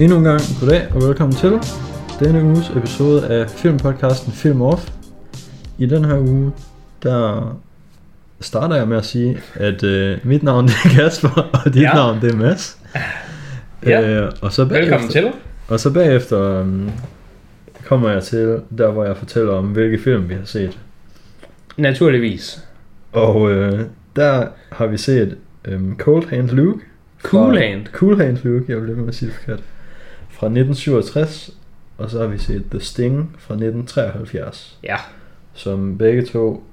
Endnu en gang goddag og velkommen til denne uges episode af filmpodcasten Film Off. I den her uge, der starter jeg med at sige, at øh, mit navn er Kasper, og dit Ja. navn det er Mads. Ja. Øh, og så bagefter, Velkommen til. Og så bagefter um, kommer jeg til der, hvor jeg fortæller om, hvilke film vi har set. Naturligvis. Og øh, der har vi set øhm, Cold Hand Luke. Cool Hand. Cool Hand Luke, jeg blev med at sige det forkert. Fra 1967, og så har vi set The Sting fra 1973. Ja. Som begge to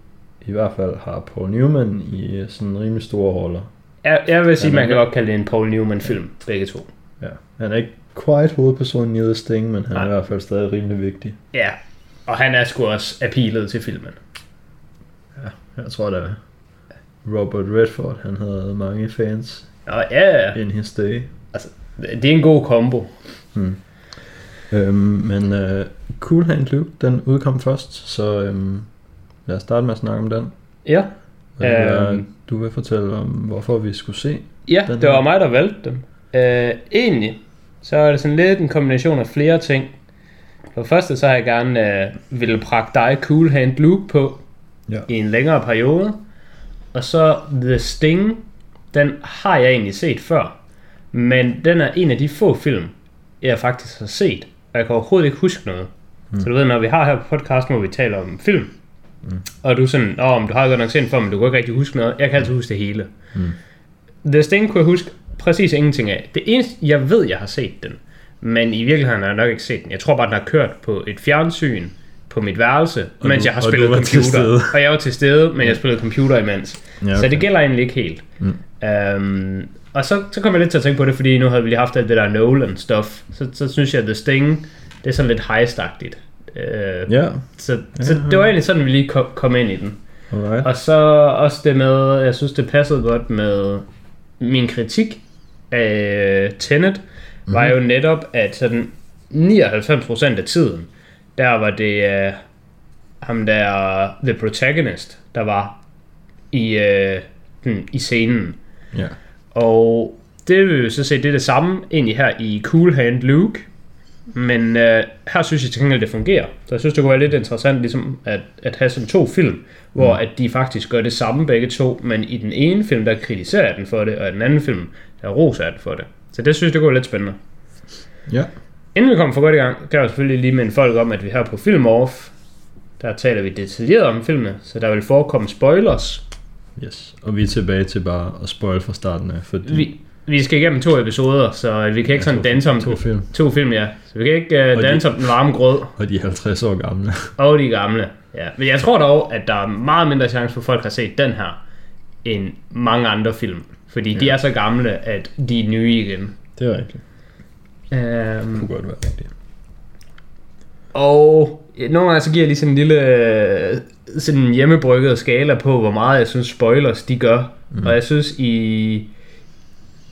i hvert fald har Paul Newman i sådan rimelig store roller. Jeg, jeg vil sige, Ja, man kan godt kalde det en Paul Newman-film, begge to. Ja. Han er ikke quite hovedpersonen i The Sting, men han er Nej. i hvert fald stadig rimelig vigtig. Ja. Og han er sgu også appealet til filmen. Jeg tror da Robert Redford, han havde mange fans Og ja, ja. in his day. det er en god kombo. Hmm. Øhm, men øh, Cool Hand Luke, den udkom først, så øhm, lad os starte med at snakke om den. Ja. Øhm. du vil fortælle om, hvorfor vi skulle se. Ja, Den det var her. mig, der valgte dem. Øh, egentlig, så er det sådan lidt en kombination af flere ting. For det første, så har jeg gerne øh, ville prakke dig Cool Hand Luke på Ja. i en længere periode. Og så The Sting, den har jeg egentlig set før. Men den er en af de få film, jeg faktisk har set. Og jeg kan overhovedet ikke huske noget. Mm. Så du ved, når vi har her på podcasten, hvor vi taler om film, mm. og du er sådan, åh, men du har godt nok set den før, men du kan ikke rigtig huske noget. Jeg kan altid huske det hele. Mm. The Sting kunne jeg huske præcis ingenting af. Det eneste, jeg ved, jeg har set den. Men i virkeligheden har jeg nok ikke set den. Jeg tror bare, den har kørt på et fjernsyn på mit værelse, Og mens du- jeg har og spillet til computer. Og jeg var til stede, men jeg spillede computer imens. Ja, okay. Så det gælder egentlig ikke helt. Mm. Um, og så, så kom jeg lidt til at tænke på det, fordi nu havde vi lige haft alt det der Nolan-stuff. Så, så synes jeg, at The Sting, det er sådan lidt heistagtigt. Uh, Ja, så, så det var egentlig sådan, vi lige kom, kom ind i den. alright. Og så også det med, jeg synes det passede godt med min kritik af Tenet, mm-hmm. var jo netop, at sådan 99% af tiden, der var det uh, ham der, the protagonist, der var i, uh, hmm, i scenen. Ja. Og det vil vi så se, det er det samme egentlig her i Cool Hand Luke. Men øh, her synes jeg til gengæld, det fungerer. Så jeg synes, det kunne være lidt interessant ligesom at, at have sådan to film, hvor at de faktisk gør det samme begge to, men i den ene film, der kritiserer jeg den for det, og i den anden film, der roser jeg den for det. Så det synes jeg, det kunne være lidt spændende. Ja. Inden vi kommer for godt i gang, kan jeg jo selvfølgelig lige minde folk om, at vi her på Film Off, der taler vi detaljeret om filmene, så der vil forekomme spoilers. Yes. Og vi er tilbage til bare at spoil fra starten af, fordi Vi, vi skal igennem to episoder, så vi kan ikke sådan to- danse om to film, To film, ja. Så vi kan ikke uh, Og de- danse om den varme grød og de er 50 år gamle. og de gamle. Ja. Men jeg tror dog, at der er meget mindre chance for, at folk har set den her, end mange andre film. Fordi ja. de Ja. er så gamle, at de er nye igen. Det er rigtigt. Det Um, kunne godt være rigtigt. og ja, nogle gange så giver jeg lige sådan en lille sådan hjemmebrygget skala på, hvor meget jeg synes spoilers de gør. Mm. Og jeg synes i,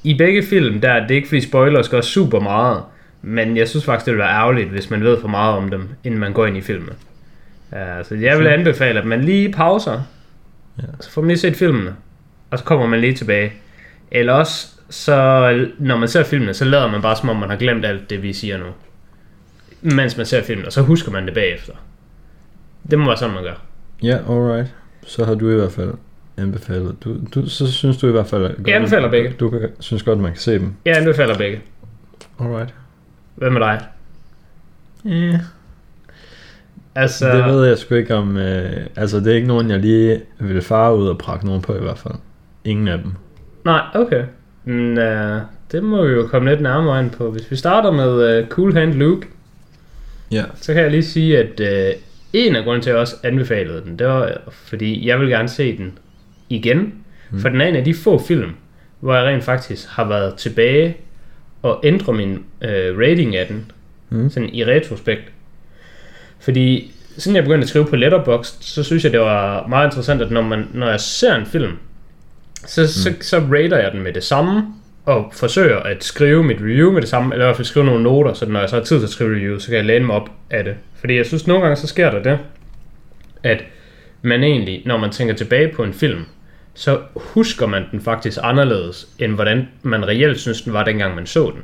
i begge film, der er det ikke fordi spoilers gør super meget, men jeg synes faktisk, det vil være ærgerligt, hvis man ved for meget om dem, inden man går ind i filmen. Ja, så jeg vil anbefale, at man lige pauser, Ja. så får man lige set filmene, og så kommer man lige tilbage. Eller også, så når man ser filmene, så lader man bare som om, man har glemt alt det, vi siger nu. Mens man ser filmen, og så husker man det bagefter. Det må være sådan, man gør. Ja, alright. Så har du i hvert fald anbefalet. Du, du, så synes du i hvert fald... At Jeg anbefaler begge. Du kan, synes godt, at man kan se dem. Jeg anbefaler begge. Alright. Hvad med dig? Yeah. Altså, Det ved jeg sgu ikke om... Øh, altså, det er ikke nogen, jeg lige vil fare ud og prakke nogen på i hvert fald. Ingen af dem. nej, okay. Men, uh, det må vi jo komme lidt nærmere ind på. Hvis vi starter med uh, Cool Hand Luke, Ja. så kan jeg lige sige, at uh, en af grunden til, at jeg også anbefalede den, det var, fordi jeg vil gerne se den igen. Mm. For den er en af de få film, hvor jeg rent faktisk har været tilbage og ændre min uh, rating af den, Mm. sådan i retrospekt. Fordi siden jeg begyndte at skrive på Letterboxd, så synes jeg, det var meget interessant, at når, man, når jeg ser en film, så, mm. så, så rater jeg den med det samme, og forsøger at skrive mit review med det samme, eller i hvert fald skrive nogle noter, så når jeg så har tid til at skrive review, så kan jeg læne mig op af det. Fordi jeg synes, nogle gange så sker der det, at man egentlig, når man tænker tilbage på en film, så husker man den faktisk anderledes, end hvordan man reelt synes, den var, dengang man så den.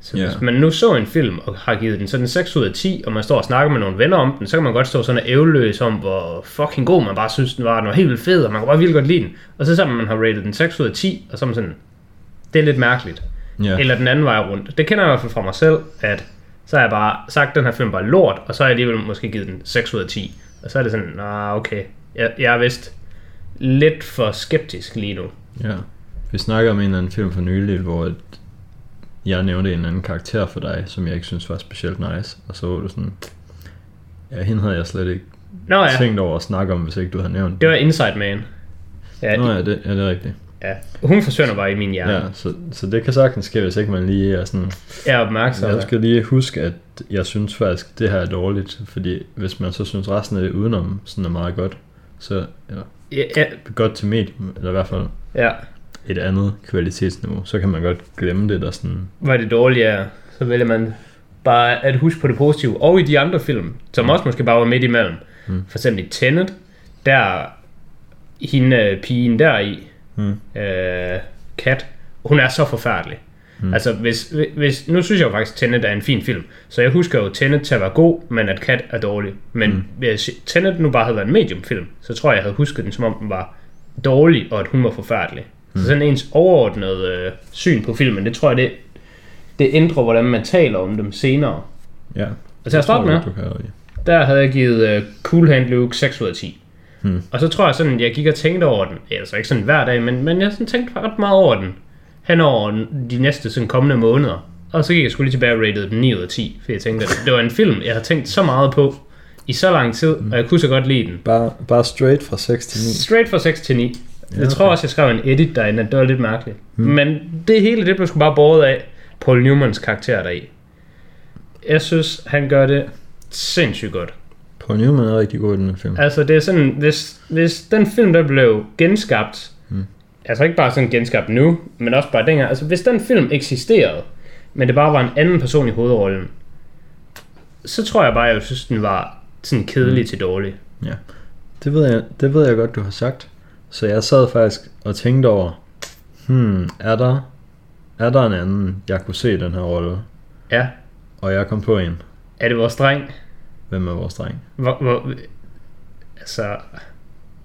Så Ja. hvis man nu så en film og har givet den sådan en 6 ud af 10, og man står og snakker med nogle venner om den, så kan man godt stå sådan og ævløs om, hvor fucking god man bare synes, den var. Den var helt vildt fed, og man kan bare virkelig godt lide den. Og så sammen man har rated den 6 ud af 10, og så er man sådan, det er lidt mærkeligt. Ja. Eller den anden vej rundt. Det kender jeg i hvert fald fra mig selv, at så har jeg bare sagt, at den her film var lort, og så har jeg alligevel måske givet den 6 ud af 10. Og så er det sådan, nah, okay, jeg, jeg er vist lidt for skeptisk lige nu. Ja. Vi snakker om en eller anden film for nylig, hvor jeg nævnte en anden karakter for dig, som jeg ikke synes var specielt nice. Og så var du sådan, ja, hende havde jeg slet ikke Nå ja, tænkt over at snakke om, hvis ikke du havde nævnt det var Inside Man. Ja, Nå ja, det, ja, det er rigtigt. Ja, hun forsvinder bare i min hjerne. Ja, så, så det kan sagtens ske, hvis ikke man lige er sådan, er opmærksom. jeg skal lige huske, at jeg synes faktisk, det her er dårligt, fordi hvis man så synes resten af det udenom sådan er meget godt, så eller Ja, ja, godt til medium, eller i hvert fald ja. et andet kvalitetsniveau, så kan man godt glemme det der sådan, Hvad det dårlige er, så vælger man bare at huske på det positive. Og i de andre film, som også måske bare var midt imellem. Mm. For eksempel i Tenet, der hende pigen der i, Mm. øh, Kat, hun er så forfærdelig. Mm. Altså, hvis, hvis, nu synes jeg jo faktisk, at Tenet er en fin film. Så jeg husker jo Tenet til at være god, men at Kat er dårlig. Men mm. hvis Tenet nu bare havde været en mediumfilm, så tror jeg, jeg havde husket den, som om den var dårlig, og at hun var forfærdelig. Mm. Så sådan ens overordnede øh, syn på filmen, det tror jeg, det, det ændrer, hvordan man taler om dem senere. ja. Og til at starte med, Du kan jo, der havde jeg givet uh, Cool Hand Luke 6 ud af 10. Hmm. Og så tror jeg sådan, jeg gik og tænkte over den. Altså ikke sådan hver dag, men, men jeg sådan tænkte ret meget over den. Hen over de næste sådan kommende måneder. Og så gik jeg skulle lige tilbage og rated den 9 ud af 10. For jeg tænkte, at det var en film, jeg har tænkt så meget på i så lang tid, og jeg kunne så godt lide den. Bare, bare straight fra 6 til 9. Straight fra 6 til 9. Ja, Jeg tror okay. også, jeg skrev en edit derinde, det var lidt mærkeligt. Hmm. Men det hele, det blev sgu bare båret af Paul Newmans karakter deri. Jeg synes, han gør det sindssygt godt. Paul Newman er rigtig god i den her film. Altså det er sådan, hvis, hvis den film der blev genskabt, Mm. altså ikke bare sådan genskabt nu, men også bare dengang, altså hvis den film eksisterede, men det bare var en anden person i hovedrollen, så tror jeg bare, jeg synes, den var sådan kedelig mm. til dårlig. Det ved, jeg, det ved jeg godt, du har sagt. Så jeg sad faktisk og tænkte over, hmm, er der, er der en anden, jeg kunne se den her rolle? Ja, Og jeg kom på en. er det vores dreng? Hvem er vores dreng? Hvor, hvor, altså,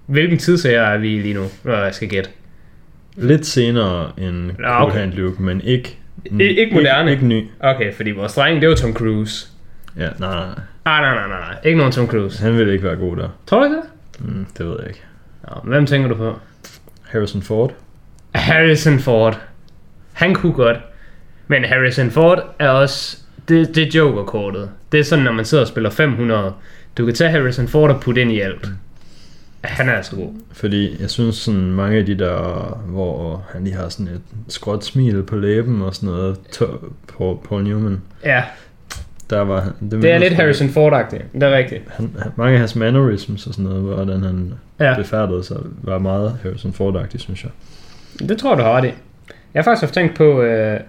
hvilken tidsære er vi lige nu, når jeg skal gætte? Lidt senere end Ah, okay. Hand Luke, men ikke... I- ikke moderne? Ikke, ikke ny. Okay, fordi vores dreng, det var Tom Cruise. Ja, nej, nej, nej. Ah, nej, nej, nej, nej. Ikke nogen Tom Cruise. Han ville ikke være god der. Tror du det? Mm, det ved jeg ikke. Nå, hvem tænker du på? Harrison Ford? Harrison Ford. Han kunne godt. Men Harrison Ford er også... Det, det er Joker-kortet. Det er sådan, når man sidder og spiller 500. Du kan tage Harrison Ford og putte ind i alt. Han er altså god. Fordi jeg synes sådan mange af de der, hvor han lige har sådan et skråt smil på læben og sådan noget, to- Paul, Newman, Ja, der var han- det er lidt Harrison Ford-agtigt. Det er rigtigt. Han, mange af hans mannerisms og sådan noget, hvordan han ja. Befærdede sig, var meget Harrison Ford-agtigt, synes jeg. det tror du har ret i. Jeg har faktisk haft tænkt på... Øh,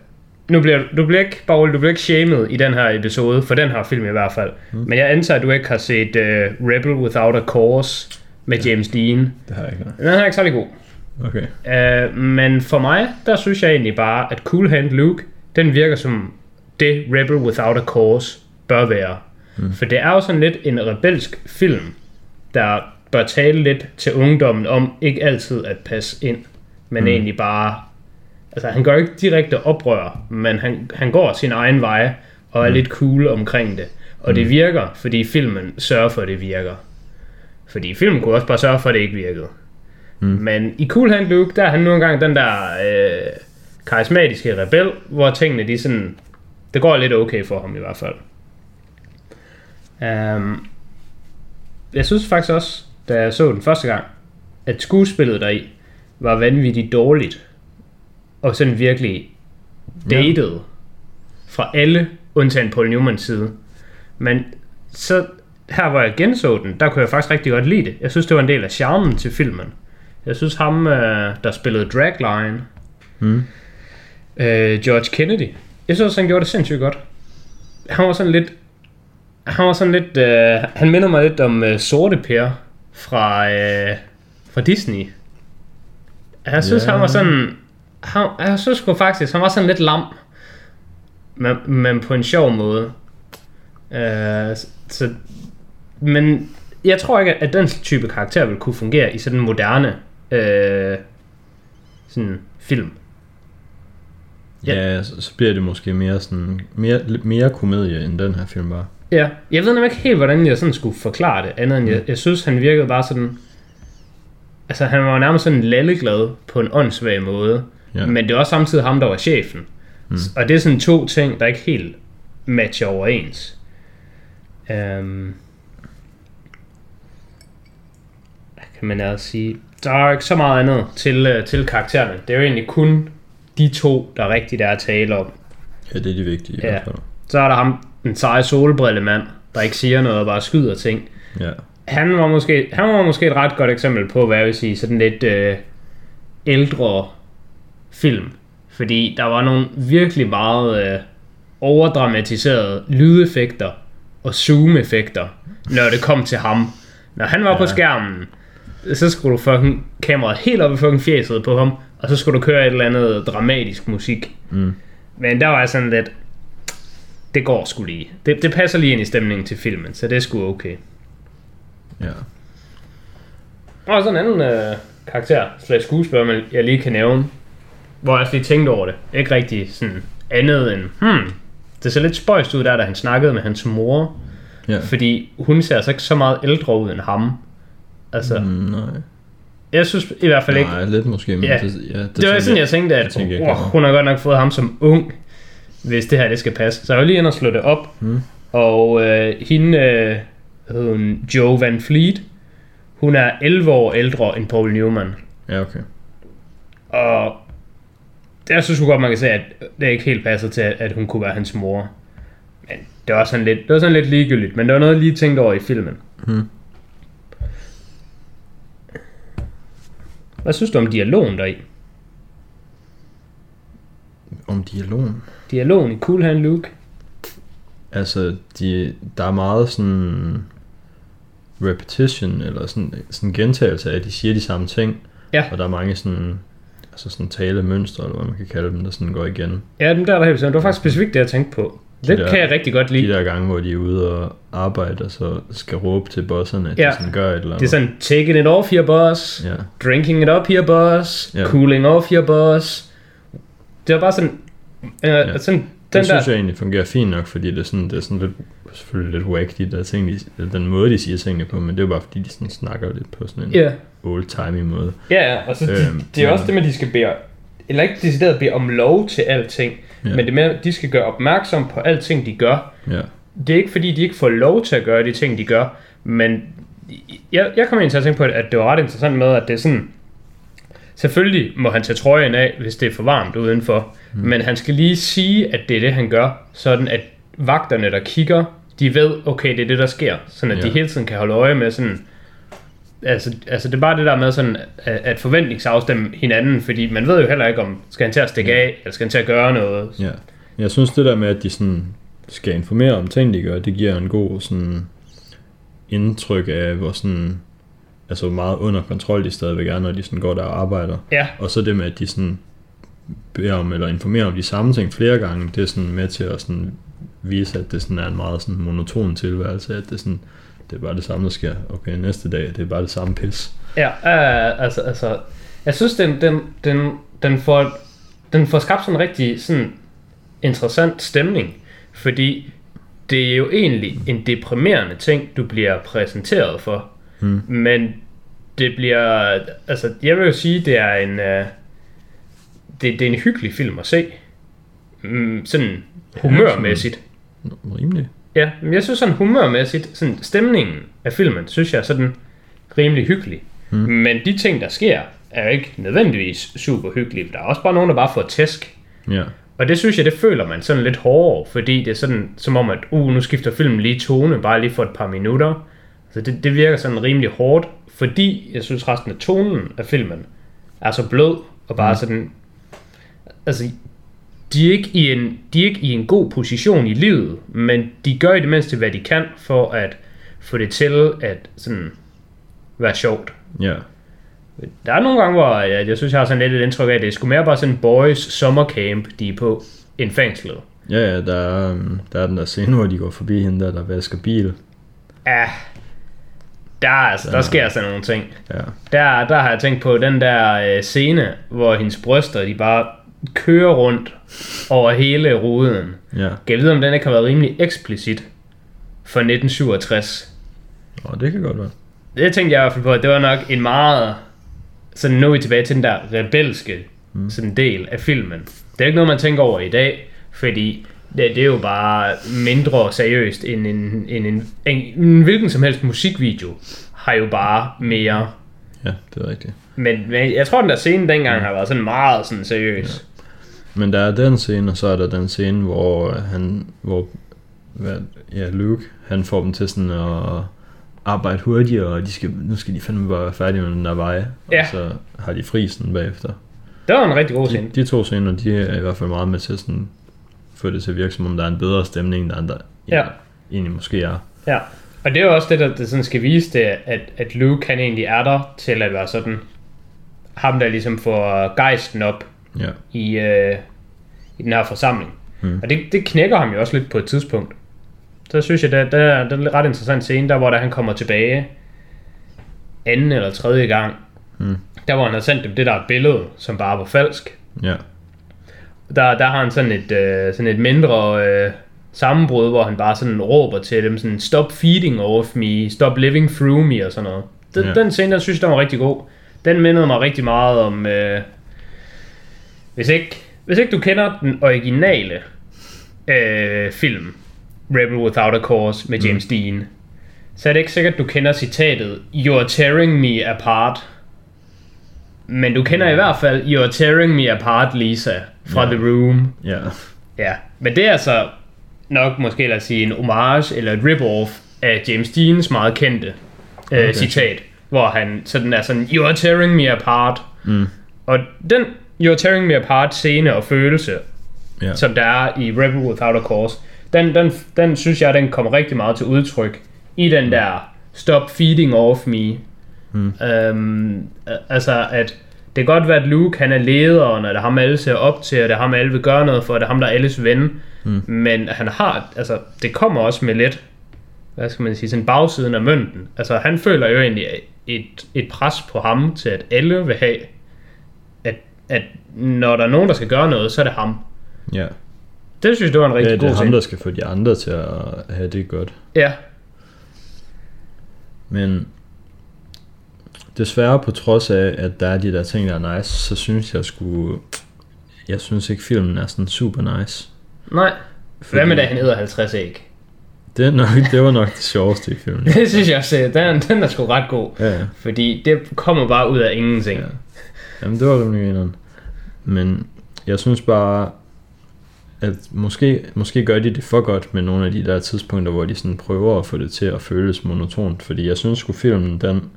nu bliver, du bliver ikke, Paul, du bliver ikke shamed i den her episode, for den her film i hvert fald. Mm. Men jeg antager, at du ikke har set uh, Rebel Without a Cause med James Dean. Det har jeg ikke. Den er ikke særlig god. Okay. Uh, men for mig, der synes jeg egentlig bare, at Cool Hand Luke, den virker som det Rebel Without a Cause bør være. Mm. For det er jo sådan lidt en rebelsk film, der bør tale lidt til ungdommen om ikke altid at passe ind, men mm. egentlig bare... Altså, han gør ikke direkte oprør, men han, han går sin egen vej og er mm. lidt cool omkring det. Og mm. det virker, fordi filmen sørger for, at det virker. Fordi filmen kunne også bare sørge for, at det ikke virkede. Mm. Men i Cool Hand Luke, der er han nu engang den der øh, karismatiske rebel, hvor tingene de sådan... Det går lidt okay for ham i hvert fald. Um, jeg synes faktisk også, da jeg så den første gang, at skuespillet deri var vanvittigt dårligt. Og sådan virkelig dated ja. fra alle, undtagen Paul Newmans side. Men så her hvor jeg genså den, der kunne jeg faktisk rigtig godt lide det. Jeg synes, det var en del af charmen til filmen. Jeg synes ham, øh, der spillede Dragline, Mm. øh, George Kennedy, jeg synes han gjorde det sindssygt godt. Han var sådan lidt, han var sådan lidt, øh, han minder mig lidt om øh, Sorte Per fra, øh, fra Disney. Jeg synes, Ja. han var sådan, han, jeg synes sgu faktisk, han var sådan lidt lam. men, men på en sjov måde. Øh, så, men jeg tror ikke, at den type karakter vil kunne fungere i sådan en moderne øh, sådan film. Ja. Ja, så, bliver det måske mere sådan, mere, mere komedie, end den her film var. Ja, jeg ved nemlig ikke helt, hvordan jeg sådan skulle forklare det, andet end jeg, jeg synes, han virkede bare sådan... Altså, han var nærmest sådan lalleglad på en åndssvag måde, Ja. men det er også samtidig ham, der var chefen. Mm. Og det er sådan to ting, der ikke helt matcher overens. Um, hvad kan man ellers sige? Der er ikke så meget andet til, øh, til karaktererne. Det er jo egentlig kun de to, der rigtigt er at tale om. Ja, det er de vigtige i Ja. hvert fald. Så er der ham, den seje solbrillemand, der ikke siger noget og bare skyder ting. Ja. Han var måske, han var måske et ret godt eksempel på, hvad jeg vil sige, sådan lidt øh, ældre film. Fordi der var nogle virkelig meget øh, overdramatiserede lydeffekter og zoom-effekter, når det kom til ham. Når han var ja. på skærmen, så skulle du fucking kameraet helt op i fucking fjeset på ham, og så skulle du køre et eller andet dramatisk musik. Mm. Men der var sådan lidt, det går sgu lige. Det, det passer lige ind i stemningen til filmen, så det er sgu okay. Ja. Og så en anden øh, karakter, slags skuespiller, jeg lige kan nævne, hvor jeg også lige tænkte over det. Ikke rigtig sådan andet end, hmm, det ser lidt spøjst ud der, da han snakkede med hans mor, Ja. fordi hun ser altså ikke så meget ældre ud end ham. Altså, Mm, nej. jeg synes i hvert fald ikke, Nej, lidt måske, men Ja. det, ja, det, det var sådan, jeg tænkte, det at tænker jeg oh, hun har godt nok fået ham som ung, hvis det her det skal passe. Så jeg var lige inde og slå det op, Mm. og øh, hende, øh, hedder hun, Joe Van Fleet, hun er 11 år ældre end Paul Newman. Ja, okay. Og jeg synes jo godt, man kan se, at det ikke helt passer til, at hun kunne være hans mor. Men det var sådan lidt, det var sådan lidt ligegyldigt, men det var noget, jeg lige tænkte over i filmen. Hmm. Hvad synes du om dialogen deri? Om dialogen. Dialogen i Cool Hand Luke? Altså, de, der er meget sådan repetition, eller sådan, sådan gentagelse af, at de siger de samme ting. Ja. Og der er mange sådan, altså sådan talemønstre, eller hvad man kan kalde dem, der sådan går igen. Ja, den der er der helt. Det var faktisk specifikt det, jeg tænkte på. Det der- kan jeg rigtig godt De lide. der gange, hvor de er ude og arbejde, og så skal råbe til bosserne, at Ja. de sådan gør et eller andet. Det er sådan, taking it off here, boss. Ja, Drinking it up here, boss. Ja. Cooling off here, boss. Det var bare sådan... Øh, Ja. sådan den synes der... jeg egentlig fungerer fint nok, fordi det er sådan, det er sådan lidt, selvfølgelig lidt wack, de der ting, de, den måde, de siger tingene på, men det er jo bare fordi, de sådan snakker lidt på sådan en Ja. old-timey måde. Ja, ja, og så de, Øhm, det er men- også det med, at de skal bede, eller ikke decideret bede om lov til alting, ja. men det med, at de skal gøre opmærksom på alting, de gør. Ja, Det er ikke fordi, de ikke får lov til at gøre de ting, de gør, men jeg, jeg kommer ind til at tænke på, at det var ret interessant med, at det er sådan, selvfølgelig må han tage trøjen af, hvis det er for varmt udenfor, mm. men han skal lige sige, at det er det, han gør, sådan at vagterne, der kigger, de ved, okay, det er det, der sker, sådan at Ja. de hele tiden kan holde øje med sådan, altså, altså det er bare det der med sådan, at, at forventningsafstemme hinanden, fordi man ved jo heller ikke, om skal han til at stikke af, eller skal han til at gøre noget. ja. Jeg synes det der med, at de sådan skal informere om ting, de gør, det giver en god sådan indtryk af, hvor sådan, altså meget under kontrol de stadigvæk er, når de sådan går der og arbejder. Ja, Og så det med, at de sådan beder om, eller informerer om de samme ting flere gange, det er sådan med til at sådan vise, at det sådan er en meget sådan monoton tilværelse, at det sådan, det er bare det samme, der sker. Okay, næste dag, det er bare det samme pis. Ja, øh, altså, altså, jeg synes, den, den, den, den, får, den får skabt sådan en rigtig sådan interessant stemning, fordi det er jo egentlig en deprimerende ting, du bliver præsenteret for, Hmm. men det bliver, altså, jeg vil jo sige, det er en, øh, det, det er en hyggelig film at se, mm, sådan humørmæssigt. Rimelig. Ja, men jeg synes sådan humørmæssigt, sådan stemningen af filmen, synes jeg er sådan rimelig hyggelig. Mm. Men de ting, der sker, er jo ikke nødvendigvis super hyggelige. Der er også bare nogen, der bare får tæsk. Ja. Og det synes jeg, det føler man sådan lidt hårdere, fordi det er sådan, som om at, uh, nu skifter filmen lige tone, bare lige for et par minutter. Så det, det virker sådan rimelig hårdt, fordi jeg synes resten af tonen af filmen er så blød, og bare mm. sådan, altså, de er, ikke i en, de er ikke i en god position i livet, men de gør i det mindste, hvad de kan, for at få det til at sådan være sjovt. Ja. Der er nogle gange, hvor jeg, jeg synes, jeg har sådan lidt et indtryk af, at det er sgu mere bare sådan boys sommercamp, de er på, end fængslet. Ja, ja, der er, øhm, der er den der scene, hvor de går forbi hende der, der vasker bil. Ja, der, er, altså, der sker altså nogle ting. Ja, Der, der har jeg tænkt på den der øh, scene, hvor hendes bryster, de bare kører rundt over hele ruden. ja. Kan jeg vide, om den ikke har været rimelig eksplicit for 1967? Og det kan godt være. Det tænkte jeg i hvert fald på, at det var nok en meget... Så nu er vi tilbage til den der rebelske mm. sådan del af filmen. Det er ikke noget, man tænker over i dag, fordi det, det er jo bare mindre seriøst end en, end en, en, en hvilken som helst musikvideo har jo bare mere. Ja, det er rigtigt. Men, men jeg tror, den der scene dengang har været sådan meget sådan seriøs. Men der er den scene, og så er der den scene, hvor han, hvor hvad, ja, Luke, han får dem til sådan at arbejde hurtigere, og de skal, nu skal de fandme bare være færdige med den der vej, Ja. og så har de fri sådan bagefter. Det var en rigtig god scene. De, de to scener, de er i hvert fald meget med til sådan, få det til at virke, som om der er en bedre stemning, end der andre Ja. egentlig måske er. Ja, og det er jo også det, der det sådan skal vise det, at, at Luke han egentlig er der til at være sådan ham, der ligesom får gejsten op Ja, i, øh, i den her forsamling. Mm. Og det, det knækker ham jo også lidt på et tidspunkt. Så synes jeg, det, det, er, det er en ret interessant scene, der hvor der, han kommer tilbage anden eller tredje gang. Mm. Der hvor han har sendt dem det der billede, som bare var falsk. ja, Der, der har han sådan et, øh, sådan et mindre øh, sammenbrud, hvor han bare sådan råber til dem sådan, stop feeding off me, stop living through me og sådan noget. Den, ja. den scene, der synes jeg, den var rigtig god. Den mindede mig rigtig meget om, øh, hvis, ikke, hvis ikke du kender den originale øh, film, Rebel Without a Cause med James mm. Dean, så er det ikke sikkert, du kender citatet, You're tearing me apart. Men du kender i hvert fald, You're tearing me apart, Lisa, fra Ja. The Room. ja, Ja, men det er altså nok måske lad os sige en homage eller et rip-off af James Deans meget kendte øh, Okay. citat, hvor han sådan er sådan, You are tearing me apart. Mm. Og den You are tearing me apart scene og følelse, ja, som der er i Rebel Without a Cause, den, den, den synes jeg, den kommer rigtig meget til udtryk i den der Stop feeding off me. Mm. Øhm, altså, at det kan godt være, at Luke han er lederen, og det er ham, alle ser op til, og det er ham, alle vil gøre noget for, og det er ham, der er alles ven. Mm. Men han har, altså, det kommer også med lidt, hvad skal man sige, sådan bagsiden af mønten. Altså, han føler jo egentlig et, et pres på ham til, at alle vil have, at, når der er nogen, der skal gøre noget, så er det ham. ja. Det synes jeg, det var en rigtig Ja, det god er ham, der skal få de andre til at have det godt. Ja, Men desværre på trods af, at der er de der ting, der er nice, så synes jeg skulle... Jeg synes ikke, filmen er sådan super nice. nej. Fordi Hvad med, da han æder 50 æg? Det, er nok, det var nok det sjoveste i filmen. Det synes jeg også, den, den er sgu ret god. Ja, ja. Fordi det kommer bare ud af ingenting. Ja. Jamen, det var rimelig grineren. Men jeg synes bare, at måske, måske gør de det for godt med nogle af de der tidspunkter, hvor de sådan prøver at få det til at føles monotont. Fordi jeg synes sgu filmen, den...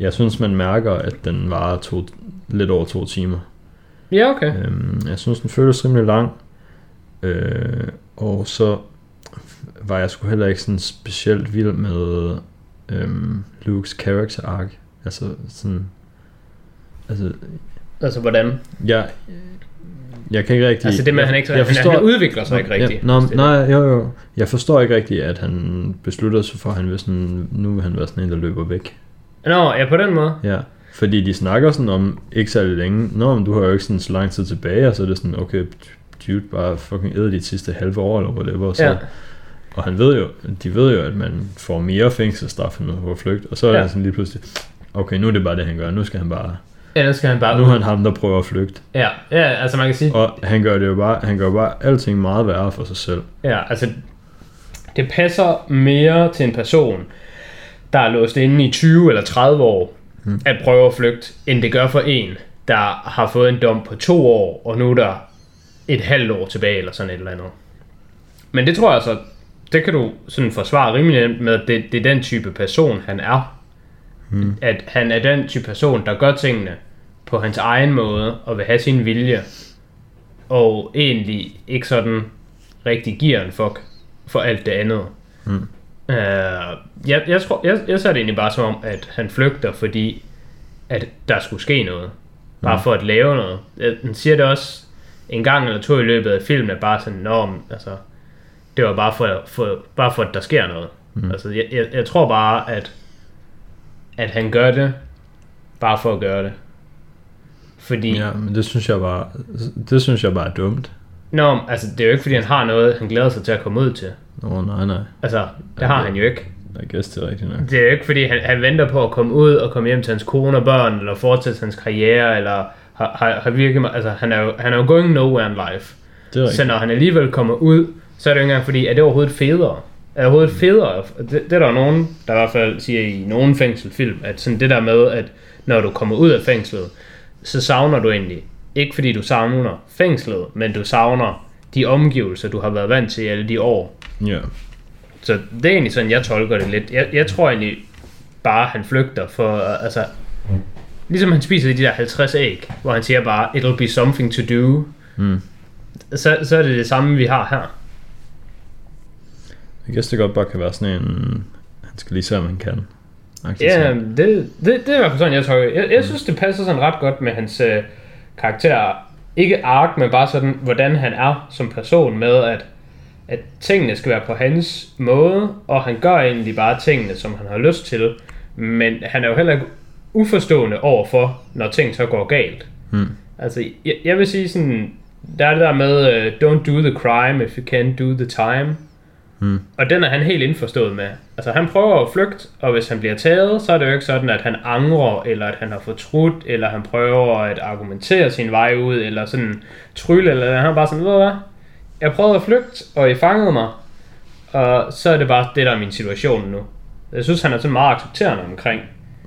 Jeg synes, man mærker, at den varer to, lidt over to timer. Ja, okay. Øhm, jeg synes, den føles rimelig lang. Øh, og så var jeg sgu heller ikke sådan specielt vild med øhm, Lukes character arc. Altså sådan... Altså, Altså, hvordan? jeg, jeg kan ikke rigtig... Altså det med, at han ikke jeg forstår, han, han udvikler sig ikke rigtigt. Ja, nå, nej, jo, jo. Jeg forstår ikke rigtigt, at han beslutter sig for, at han vil sådan, nu vil han være sådan en, der løber væk. Nå, ja, på den måde. Ja, fordi de snakker sådan om ikke særlig længe. Nå, men du har jo ikke sådan så lang tid tilbage, og så er det sådan, okay, dude, bare fucking æde dit sidste halve år, eller whatever. Så, Ja. Og han ved jo, de ved jo, at man får mere fængselsstraf, end på flygt. Og så er Ja. det sådan lige pludselig, okay, nu er det bare det, han gør. Nu skal han bare, Ellers skal han bare nu ud. er han ham, der prøver at flygte. Ja, ja, altså man kan sige, Og han gør det jo bare, han gør bare alting meget værre for sig selv. ja, altså det passer mere til en person, der er låst inde i 20 eller 30 år, Hmm. at prøve at flygte, end det gør for en, der har fået en dom på to år, og nu er der et halvt år tilbage, eller sådan et eller andet. Men det tror jeg altså, det kan du sådan forsvare rimelig nemt med, at det, det er den type person, han er. Hmm. At han er den type person, der gør tingene på hans egen måde, og vil have sin vilje, og egentlig ikke sådan rigtig giver en fuck for alt det andet. Mm. Uh, jeg, jeg, tror, jeg, jeg ser det egentlig bare som om, at han flygter, fordi at der skulle ske noget. Bare Mm. for at lave noget. Han siger det også en gang eller to i løbet af filmen er bare sådan, men, altså, det var bare for, for, bare for at der sker noget. Mm. Altså, jeg, jeg, jeg tror bare, at, at han gør det, bare for at gøre det. Fordi, Ja, men det synes jeg bare, det synes jeg bare er dumt. Nå, altså, det er jo ikke, fordi han har noget, han glæder sig til at komme ud til. Nå, nej, nej. Altså, det har han jo ikke. Jeg gæst det er rigtigt nok. Det er jo ikke, fordi han, han venter på at komme ud og komme hjem til hans kone og børn, eller fortsætte hans karriere, eller har, har, har virkelig, altså, han er, jo, han er jo going nowhere in life. Det er Så når han alligevel kommer ud, så er det jo ikke engang fordi, er det overhovedet federe? Er det overhovedet federe? Det, det er der jo nogen, der i hvert fald siger i nogen fængselfilm, at sådan det der med, at når du kommer ud af fængslet, så savner du egentlig, ikke fordi du savner fængslet, men du savner de omgivelser, du har været vant til i alle de år. Ja. Så det er egentlig sådan, jeg tolker det lidt. Jeg, jeg tror egentlig bare, han flygter for, altså... Ligesom han spiser de der 50 æg, hvor han siger bare, it'll be something to do. Mm. Så, så er det det samme, vi har her. Jeg gæst det godt bare kan være sådan en, han skal lige se, om han kan. Ja, det, det, det er i hvert fald sådan, jeg tolker. Jeg, jeg synes, det passer sådan ret godt med hans øh, karakter. Ikke ark, men bare sådan, hvordan han er som person med, at, at tingene skal være på hans måde, og han gør egentlig bare tingene, som han har lyst til. Men han er jo heller ikke uforstående overfor, når ting så går galt. Mm. Altså, jeg, jeg vil sige sådan, der er det der med, uh, don't do the crime if you can't do the time. Mm. Og den er han helt indforstået med. Altså, han prøver at flygte, og hvis han bliver taget, så er det jo ikke sådan, at han angrer, eller at han har fortrudt, eller han prøver at argumentere sin vej ud, eller sådan trylle, eller han er bare sådan, ved du hvad, jeg prøvede at flygte, og I fangede mig, og så er det bare det, der er min situation nu. Jeg synes, han er sådan meget accepterende omkring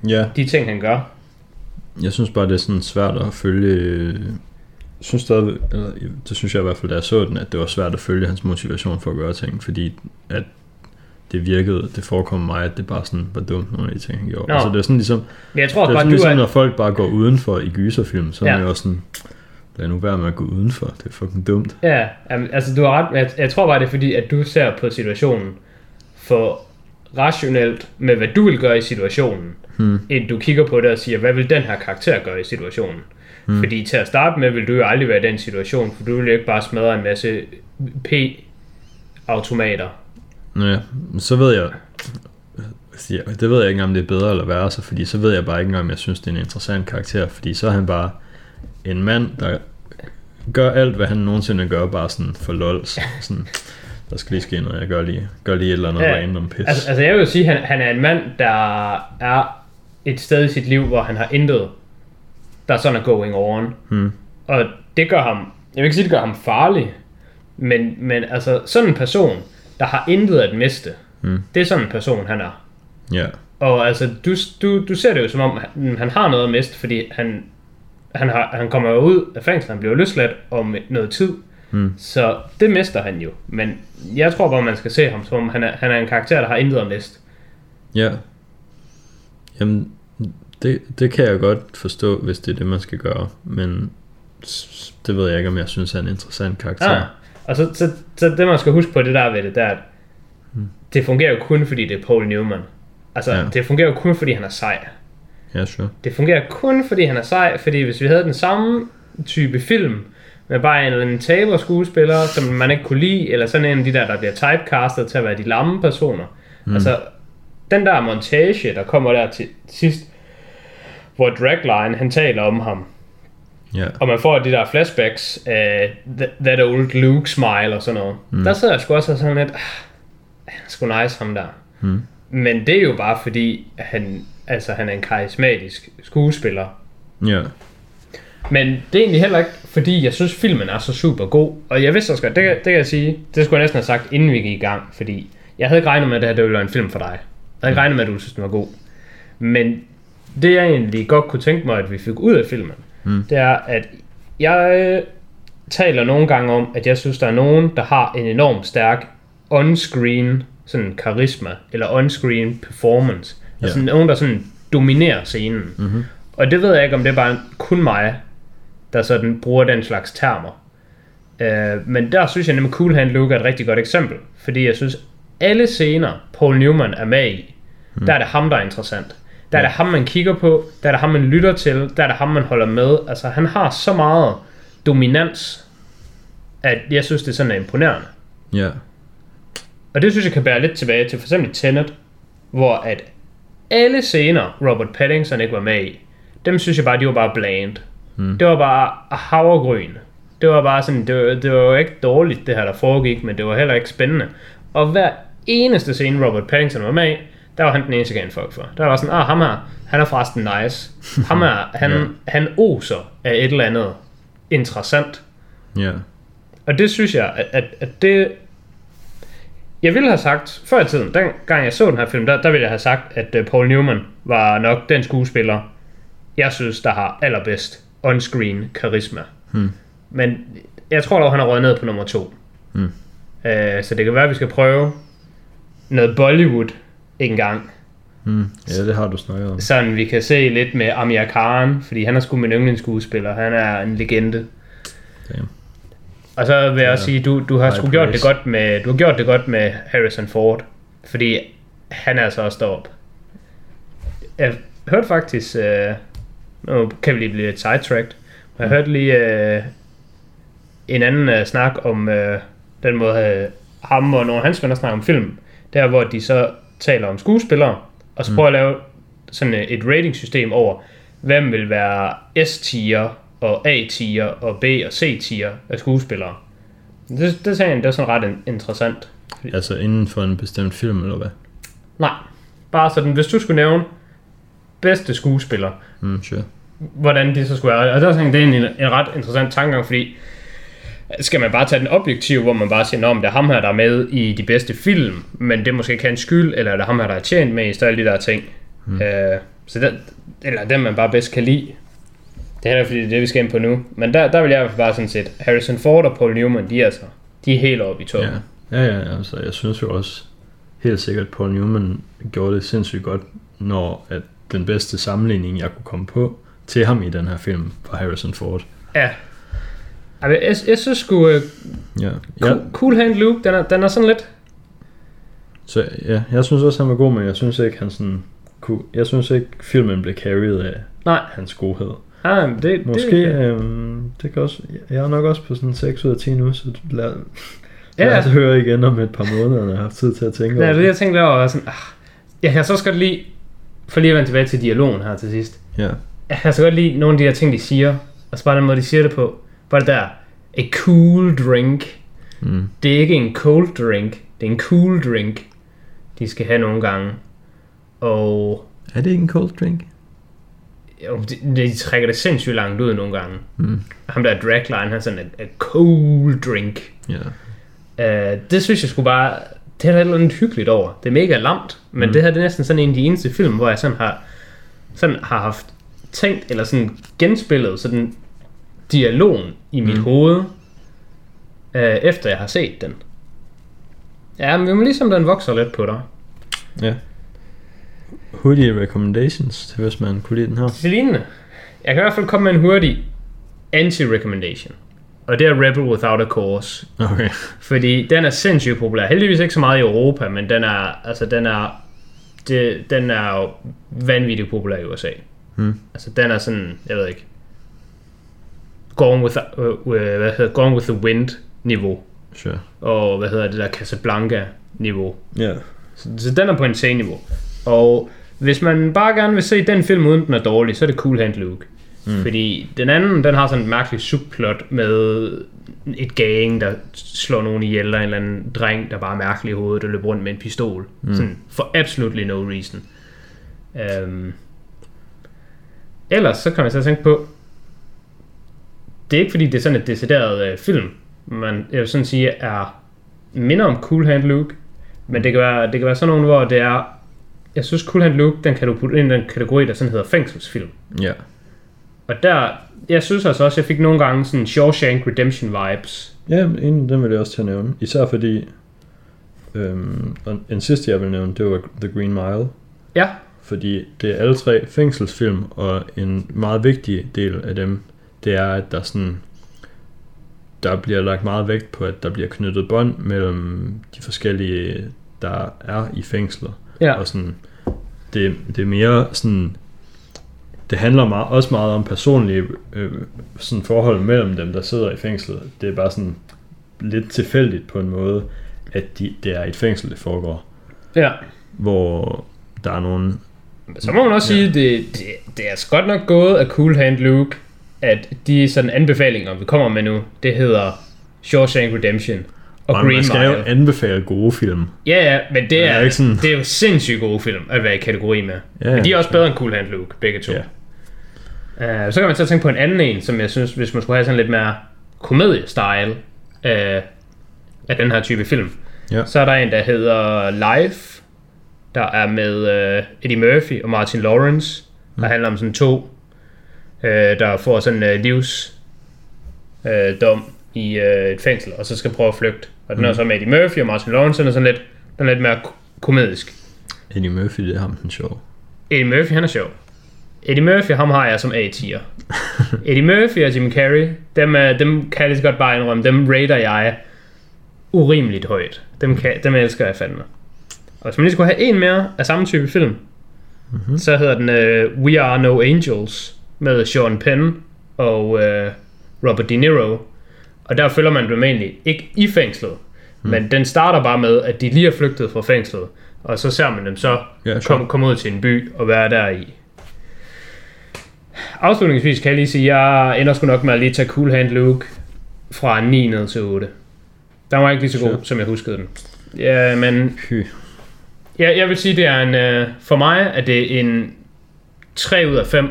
Ja, de ting, han gør. jeg synes bare, det er sådan svært at følge... synes stadig, eller det synes jeg i hvert fald, da jeg så den, at det var svært at følge hans motivation for at gøre ting, fordi at det virkede, det forekom mig, at det bare sådan var dumt, nogle af de ting, han gjorde. Nå. Altså det er sådan ligesom, Men jeg tror det er sådan ligesom, er... når folk bare går udenfor i gyserfilm, så er Ja. man jo også sådan, lad nu være med at gå udenfor, det er fucking dumt. Ja, altså du har ret, jeg, jeg tror bare, det er fordi, at du ser på situationen for rationelt med, hvad du vil gøre i situationen, Hmm. end du kigger på det og siger, hvad vil den her karakter gøre i situationen? Hmm. Fordi til at starte med, vil du jo aldrig være i den situation, for du vil jo ikke bare smadre en masse P-automater. Ja, så ved jeg, det ved jeg ikke om det er bedre eller værre, så fordi så ved jeg bare ikke om jeg synes, det er en interessant karakter, fordi så er han bare en mand, der gør alt, hvad han nogensinde gør, bare sådan for lols. Sådan, der skal lige ske noget, jeg gør lige, gør lige et eller andet Ja, random pis. Altså, altså jeg vil sige, at han, han er en mand, der er et sted i sit liv, hvor han har intet, der sådan er going on. Hmm. Og det gør ham, jeg vil ikke sige, det gør ham farlig, men, men altså sådan en person, der har intet at miste, Mm. det er sådan en person, han er. Ja, Og altså, du, du, du ser det jo som om, han, han har noget at miste, fordi han, han, har, han kommer jo ud af fængslet, han bliver løsladt om noget tid. Mm. Så det mister han jo. Men jeg tror bare, man skal se ham som om, han er, han er en karakter, der har intet at miste. ja. Jamen, det, det kan jeg godt forstå, hvis det er det, man skal gøre, men det ved jeg ikke, om jeg synes er en interessant karakter. Ah. Og så, så, så det, man skal huske på det der ved det, der er, at det fungerer jo kun, fordi det er Paul Newman. Altså, Ja. det fungerer jo kun, fordi han er sej. Ja, sure. Det fungerer kun, fordi han er sej, fordi hvis vi havde den samme type film, med bare en eller anden taber skuespiller, som man ikke kunne lide, eller sådan en af de der, der bliver typecastet til at være de lamme personer. Mm. Altså, den der montage, der kommer der til sidst, hvor Dragline, han taler om ham, Ja, og man får de der flashbacks af that, that old Luke smile og sådan noget. Mm. Der sidder jeg sgu også og sådan lidt, ah, han er sgu nice ham der. Mm. Men det er jo bare fordi, han, altså, han er en karismatisk skuespiller. ja, Men det er egentlig heller ikke, fordi jeg synes, filmen er så super god. Og jeg vidste også godt, det, det kan jeg sige, det skulle jeg næsten have sagt, inden vi gik i gang. Fordi jeg havde ikke regnet med, at det her det ville være en film for dig. Jeg havde ikke regnet med, at du synes, den var god. Men det jeg egentlig godt kunne tænke mig, at vi fik ud af filmen, Mm. det er, at jeg taler nogle gange om, at jeg synes, der er nogen, der har en enormt stærk on-screen sådan karisma, eller on-screen performance. Ja. Altså nogen, der sådan dominerer scenen. Mhm. Og det ved jeg ikke, om det er bare kun mig, der sådan bruger den slags termer. Øh, men der synes jeg nemlig Cool Hand Luke er et rigtig godt eksempel. Fordi jeg synes, alle scener, Paul Newman er med i, mm. der er det ham, der er interessant. Der er det ham, man kigger på, der er det ham, man lytter til, der er det ham, man holder med. Altså, han har så meget dominans at jeg synes, det er sådan er imponerende. Ja. Og det synes jeg kan bære lidt tilbage til for eksempel Tenet, hvor at alle scener, Robert Pattinson ikke var med i, dem synes jeg bare, de var bare bland. Mm. Det var bare havregryn. Det var bare sådan, det var, det var jo ikke dårligt, det her der foregik, men det var heller ikke spændende. Og hver eneste scene, Robert Pattinson var med i, der var han den eneste, jeg gav fuck for. Der var sådan, ah, ham her, han er forresten nice. Ham her, han, Ja. han oser af et eller andet interessant. Ja. Og det synes jeg, at, at, at det... Jeg ville have sagt, før i tiden, den gang jeg så den her film, der, der ville jeg have sagt, at uh, Paul Newman var nok den skuespiller, jeg synes, der har allerbedst on-screen karisma. Hmm. Men jeg tror dog, han er røget ned på nummer to. Hmm. Uh, så det kan være, at vi skal prøve noget Bollywood en gang. Mm. Ja, det har du snakket om. Sådan vi kan se lidt med Amir Khan, fordi han er sgu min yndlingsskuespiller. Han er en legende. Damn. Og så vil jeg også Ja. sige, du, du har sgu gjort det godt med, du har gjort det godt med Harrison Ford, fordi han er altså også deroppe. Jeg hørte faktisk, øh, nu kan vi lige blive lidt sidetracked, men jeg hørte lige øh, en anden øh, snak om øh, den måde, øh, ham og nogle af hans venner snakker om film, der hvor de så taler om skuespillere, og så prøver at lave sådan øh, et ratingsystem over, hvem vil være S-tier og A-tier og B- og C-tier af skuespillere. Det, det sagde han, det var sådan ret in- interessant. Altså inden for en bestemt film, eller hvad? Nej, bare sådan, hvis du skulle nævne bedste skuespiller, Mm, sure. hvordan det så skulle være. Og der tænkte det er en, en ret interessant tankegang, fordi skal man bare tage den objektive, hvor man bare siger, om det er ham her, der er med i de bedste film, men det er måske ikke hans skyld, eller er det ham her, der er tjent med i alle de der ting. Mm. Øh, så den, eller den, man bare bedst kan lide. Det er heller fordi det er det, vi skal ind på nu. Men der, der vil jeg bare sådan set, Harrison Ford og Paul Newman, de er altså, de er helt oppe i toppen. Ja. Ja, ja, altså jeg synes jo også helt sikkert, at Paul Newman gjorde det sindssygt godt, når at den bedste sammenligning, jeg kunne komme på til ham i den her film, var Harrison Ford. ja. Ej, Jeg, jeg synes sgu, uh, Ja, cool, ja cool Hand Luke, den er, den er sådan lidt, så ja, jeg synes også, han var god, men jeg synes ikke, han sådan kunne, jeg synes ikke, filmen blev carried af nej, hans godhed. ah, det, det, Måske, øhm, det kan også, jeg er nok også på sådan 6 ud af 10 nu, så lad, Ja. ja. lad os høre igen om et par måneder, når jeg har haft tid til at tænke Ja, over det jeg tænkte over, var sådan, ah, jeg kan så også godt lide, for lige at vende tilbage til dialogen her til sidst, Ja, jeg kan så godt lide nogle af de her ting, de siger, og så bare den måde, de siger det på, bare det der, a cool drink, mm. det er ikke en cold drink, det er en cool drink, de skal have nogle gange, og er det ikke en cold drink? jo, de, de trækker det sindssygt langt ud nogle gange. Mm. Ham der dragline, han er sådan, a cool drink, Ja, Uh, det synes jeg skulle bare... Det er der et eller andet hyggeligt over. Det er mega lamt, men Mm. det her det er næsten sådan en af de eneste film, hvor jeg sådan har, sådan har haft tænkt, eller sådan genspillet sådan dialogen i mit Mm. hoved, uh, efter jeg har set den. Ja, men ligesom den vokser lidt på dig. ja. Hurtige recommendations til, hvis man kunne lide den her. Er lignende. Jeg kan i hvert fald komme med en hurtig anti-recommendation. Og det er Rebel Without a Cause. Okay. Fordi den er sindssygt populær. Heldigvis ikke så meget i Europa, men den er, altså den er, det, den er jo vanvittigt populær i USA. Hmm. Altså den er sådan, jeg ved ikke, Gone with, uh, uh, hvad hedder, Gone with the Wind niveau. Sure. Og hvad hedder det der Casablanca niveau. Ja. Så, så den er på en niveau. Og hvis man bare gerne vil se den film, uden den er dårlig, så er det Cool Hand Luke. Mm. Fordi den anden, den har sådan et mærkeligt subplot med et gang, der slår nogen ihjel, eller en eller anden dreng, der bare er mærkelig i hovedet, der løber rundt med en pistol. Mm. Sådan for absolutely no reason. Um, ellers så kan man så tænke på, det er ikke fordi, det er sådan et decideret øh, film, men jeg vil sådan sige, er minder om Cool Hand Luke, men det kan være, det kan være sådan nogle, hvor det er, jeg synes Cool Hand Luke, den kan du putte ind i den kategori, der sådan hedder fængselsfilm. Ja. Og der, jeg synes altså også, jeg fik nogle gange sådan Shawshank Redemption vibes. Ja, en, den vil jeg også til at nævne. Især fordi, øhm, en sidste jeg vil nævne, det var The Green Mile. Ja, Fordi det er alle tre fængselsfilm, og en meget vigtig del af dem, det er, at der sådan, der bliver lagt meget vægt på, at der bliver knyttet bånd mellem de forskellige, der er i fængslet. ja, Og sådan, det, det er mere sådan, det handler meget, også meget om personlige øh, sådan forhold mellem dem, der sidder i fængslet. Det er bare sådan, lidt tilfældigt på en måde, at de, det er et fængsel, det foregår. Ja. Hvor der er nogle... Så må man også Ja. sige, det, det, det er godt nok gået af Cool Hand Luke, at de sådan anbefalinger, vi kommer med nu, det hedder Shawshank Redemption og Og Green man skal jo anbefale gode film. Ja, ja, men det er er, ikke sådan- det er jo sindssygt gode film at være i kategori med. Ja, men de er ja. også bedre end Cool Hand Luke, begge to. Ja. Uh, så kan man så tænke på en anden en, som jeg synes, hvis man skulle have sådan lidt mere komediestyle af, af den her type film. Ja. Så er der en, der hedder Life, der er med uh, Eddie Murphy og Martin Lawrence, der handler om sådan to, uh, der får sådan en uh, livs uh, dom i uh, et fængsel, og så skal prøve at flygte. Og den er så med Eddie Murphy og Martin Lawrence, er sådan lidt, den er lidt mere ko- komedisk. Eddie Murphy, det er ham den sjov. Eddie Murphy, han er sjov. Eddie Murphy, ham har jeg som A-tier. Eddie Murphy og Jim Carrey, dem, er, dem kan jeg lige så godt bare indrømme, dem rater jeg urimeligt højt. Dem, kan, dem elsker jeg fandme. Og hvis man lige skulle have en mere af samme type film, mm-hmm. så hedder den uh, We Are No Angels med Sean Penn og uh, Robert De Niro. Og der følger man dem egentlig ikke i fængslet, mm. men den starter bare med, at de lige er flygtet fra fængslet, og så ser man dem så Ja, ja, sure. kom, komme ud til en by og være der i. Afslutningsvis kan jeg lige sige, at jeg ender sgu nok med at lige tage Cool Hand Luke fra 9 ned til 8. Den var ikke lige så god, Sure. som jeg huskede den. Ja, men Hy. jeg, jeg vil sige, det er en, øh, for mig er det en 3 ud af 5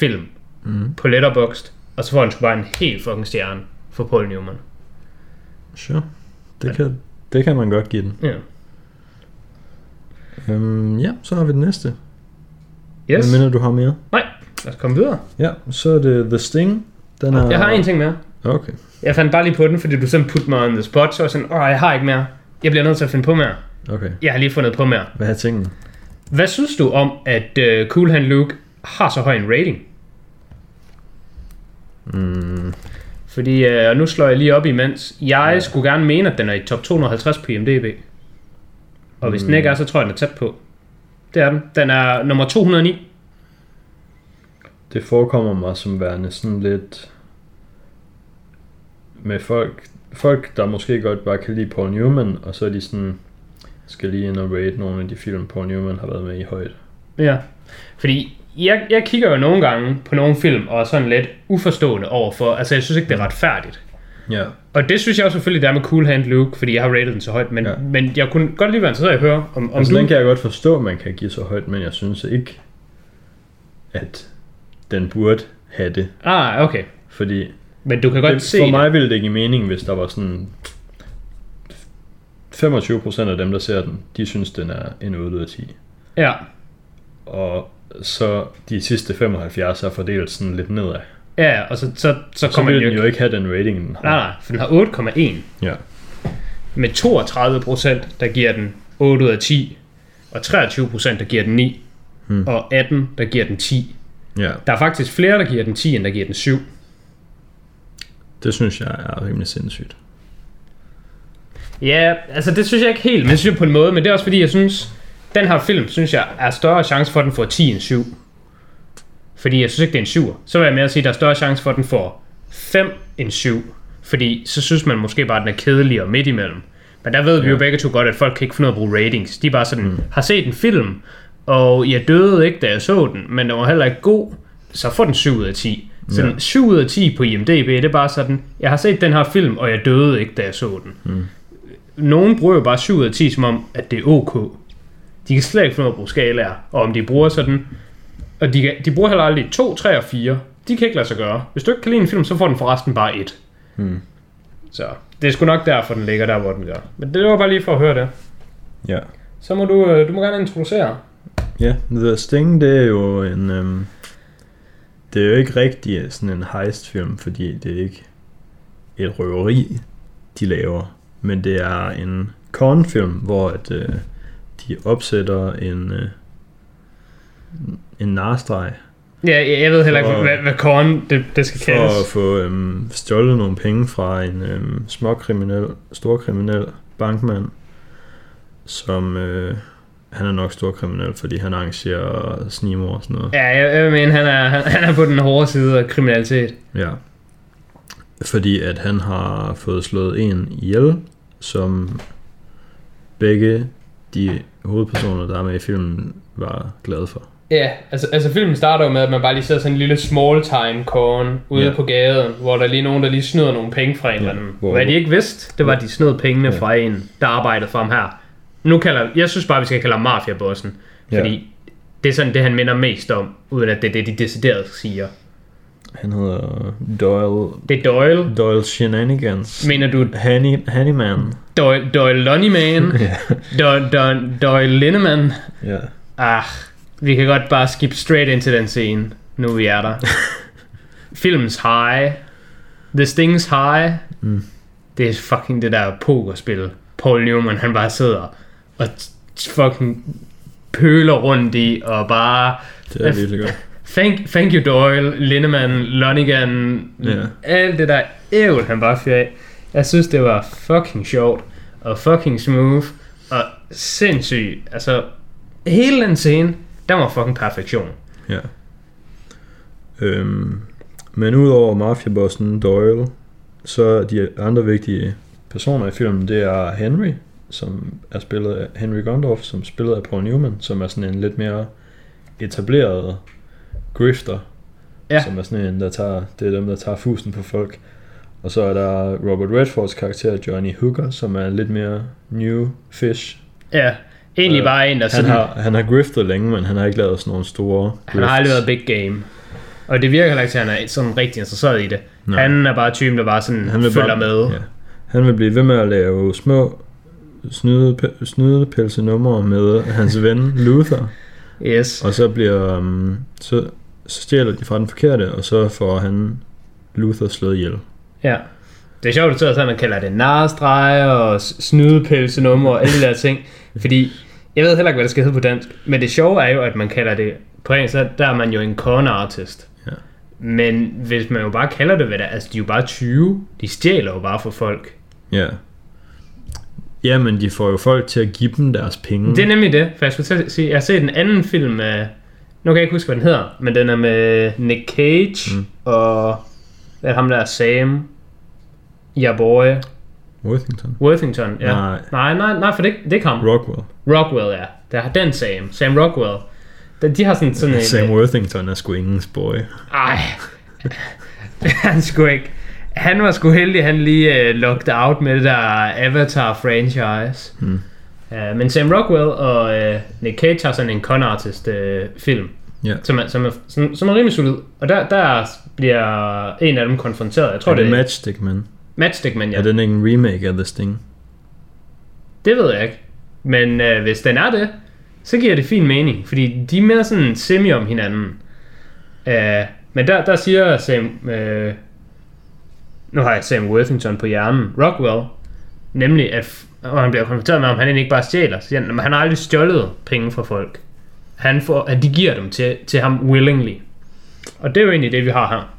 film Mm. på Letterboxd, og så får den sgu bare en helt fucking stjerne for Paul Newman. Sure. Det kan, det kan man godt give den. Ja. Øhm, ja, så har vi den næste. Yes. Hvad mener du har mere? Nej, lad os komme videre. Ja, så er det The Sting. Den er... Jeg har en ting mere. Okay. Jeg fandt bare lige på den, fordi du sådan put mig on the spot, så jeg sådan, åh, jeg har ikke mere. Jeg bliver nødt til at finde på mere. Okay. Jeg har lige fundet på mere. Hvad er tingene? Hvad synes du om, at uh, Cool Hand Luke har så høj en rating? Mm, Fordi, uh, og nu slår jeg lige op imens, jeg ja. skulle gerne mene, at den er i top 250 på IMDb. Og hvis mm. den ikke er, så tror jeg, den er tæt på. Det er den. Den er nummer 209. det forekommer mig som værende sådan lidt... Med folk, folk, der måske godt bare kan lide Paul Newman, og så er de sådan... Skal lige ind og rate nogle af de film, Paul Newman har været med i højt. Ja. Fordi jeg, jeg kigger jo nogle gange på nogle film, og er sådan lidt uforstående overfor. Altså, jeg synes ikke, det er retfærdigt. Ja. Og det synes jeg jo selvfølgelig, der er med Cool Hand Luke, fordi jeg har rated den så højt. Men, ja. Men jeg kunne godt lige være interesseret i at høre, om, om Altså, du... den kan jeg godt forstå, at man kan give så højt, men jeg synes ikke, at den burde have det. Ah, okay. Fordi Men du kan godt det, se for det. mig ville det give mening, hvis der var sådan 25% af dem, der ser den, de synes, den er en 8 ud af 10. Ja. Og så de sidste 75 er fordelt sådan lidt nedad. Ja, og så, så, så Så kommer den jo jo ikke... ikke have den rating, den har. Nej, nej, for den har 8,1. Ja. Med 32 procent, der giver den 8 ud af 10. Og 23 procent, der giver den 9. Hmm. Og 18, der giver den 10. ja, Der er faktisk flere, der giver den 10, end der giver den 7. det synes jeg er rimelig sindssygt. Ja, altså det synes jeg ikke helt, men synes jeg på en måde, men det er også fordi, jeg synes, den her film, synes jeg, er større chance for, at den får 10 end 7. Fordi jeg synes ikke, det er en 7. Så vil jeg mere at sige, at der er større chance for, at den får 5 end 7. Fordi så synes man måske bare, at den er kedelig og midt imellem. Men der ved vi Ja. jo begge to godt, at folk kan ikke finde ud af at bruge ratings. De er bare sådan, mm. har set en film, og jeg døde ikke, da jeg så den, men den var heller ikke god, så får den 7 ud af 10. Så Ja. den 7 ud af 10 på IMDb, det er bare sådan, jeg har set den her film, og jeg døde ikke, da jeg så den. Mm. Nogen bruger jo bare 7 ud af 10, som om, at det er ok. De kan slet ikke finde ud af at bruge skalaer, og om de bruger sådan, og de, de bruger heller aldrig 2, 3 og 4. De kan ikke lade sig gøre. Hvis du ikke kan lide en film, så får den forresten bare 1. Mm. Så det er sgu nok derfor, den ligger der, hvor den gør. Men det var bare lige for at høre det. Ja. Så må du, øh, du må gerne introducere. Ja, The Sting, det er jo en... Øhm, det er jo ikke rigtig sådan en heist-film, fordi det er ikke et røveri, de laver. Men det er en con-film, hvor at, øh, de opsætter en, øh, en narstreg Ja, jeg, jeg ved heller ikke, hvad, hvad korn det, det skal for at kaldes. få øhm, stjålet nogle penge fra en øhm, småkriminel, storkriminel bankmand, som øh, han er nok storkriminel, fordi han arrangerer snimor og sådan noget. Ja, jeg, jeg mener, han er, han, han er på den hårde side af kriminalitet. Ja. Fordi at han har fået slået en ihjel, som begge de hovedpersoner, der er med i filmen, var glade for. Ja, altså, altså filmen starter jo med, at man bare lige ser sådan en lille small time corn ude Ja. på gaden, hvor der er lige nogen, der lige snyder nogle penge fra en Ja, eller anden. hvor- Hvad de ikke vidste, det var, at de snød pengene Ja. fra en, der arbejdede for ham her. Nu kalder, jeg synes bare, vi skal kalde ham mafiabossen, Ja. fordi det er sådan det, han minder mest om, uden at det er det, de decideret siger. Han hedder Doyle, Det er Doyle. Doyle Shenanigans. Mener du Hanny, Hannyman. Doyle, Doyle Loneyman? Ja. Doyle, Doyle, Doyle Lindemann? ja. Ah, vi kan godt bare skip straight ind til den scene, nu vi er der. Filmens high. The Stings high. Mm. Det er fucking det der pokerspil. Paul Newman, han bare sidder og fucking pøler rundt i, og bare... Det er virkelig godt. Thank, thank you Doyle, Lindemann, Lonigan, Ja. alt det der ævl, han bare fyrer af. Jeg synes, det var fucking sjovt, og fucking smooth, og sindssygt. Altså, hele den scene, der var fucking perfektion. Ja. Øhm, men udover mafiabossen Doyle, så de andre vigtige personer i filmen, det er Henry, som er spillet af Henry Gondorf, som spillet af Paul Newman, som er sådan en lidt mere etableret grifter, Ja. som er sådan en, der tager, det er dem, der tager fusen på folk. Og så er der Robert Redfords karakter, Johnny Hooker, som er lidt mere new fish. Ja, egentlig Øh, bare en, der Han sådan, har, han har griftet længe, men han har ikke lavet sådan nogle store han har aldrig været big game. Og det virker heller ikke til, at han er sådan rigtig interesseret i det. Nej. Han er bare typen, der bare sådan Han vil følger bare, med. Ja. Han vil blive ved med at lave små snyde, snydepelse numre med hans ven Luther, Yes. og så bliver um, så, så stjæler de fra den forkerte, og så får han Luther slået ihjel. Ja. Det er sjovt, at sådan, at man kalder det narstreger og snydepelsenummer og alle de der ting. Fordi jeg ved heller ikke, hvad det skal hedde på dansk. Men det sjove er jo, at man kalder det på engelsk, så der er man jo en con artist. Ja. Men hvis man jo bare kalder det, hvad det er, altså de er jo bare 20. De stjæler jo bare for folk. Ja. Ja, men de får jo folk til at give dem deres penge. Det er nemlig det, for jeg skulle til at sige, jeg har set en anden film med, nu kan jeg ikke huske, hvad den hedder, men den er med Nick Cage Mm. mm. og hvad er ham der Sam, ja boy, Worthington. Worthington, ja. Nej. nej, nej, nej for det, det kom. Rockwell. Rockwell, ja. Der har den Sam, Sam Rockwell. Den, de har sådan, sådan en... Sam Worthington er sgu ingens boy. Ej, han skulle ikke. Han var sgu heldig, han lige uh, locked out med det der Avatar-franchise. Hmm. Uh, men Sam Rockwell og uh, Nick Cage har sådan en con artist uh, film, Ja. som er, som, er, som, som er rimelig solid. Og der, der bliver en af dem konfronteret. Jeg tror, er det det er Matchstick Man? Matchstick Man, ja. Er den ikke en remake af The Sting? Det ved jeg ikke. Men øh, hvis den er det, så giver det fin mening, fordi de er mere sådan semi om hinanden. Øh, men der, der siger Sam, øh, nu har jeg Sam Worthington på hjernen, Rockwell, nemlig at, og han bliver konfronteret med, om han ikke bare stjæler, så siger han, "Jamen, han har aldrig stjålet penge fra folk. Han får, at de giver dem til, til ham willingly. Og det er jo egentlig det, vi har her.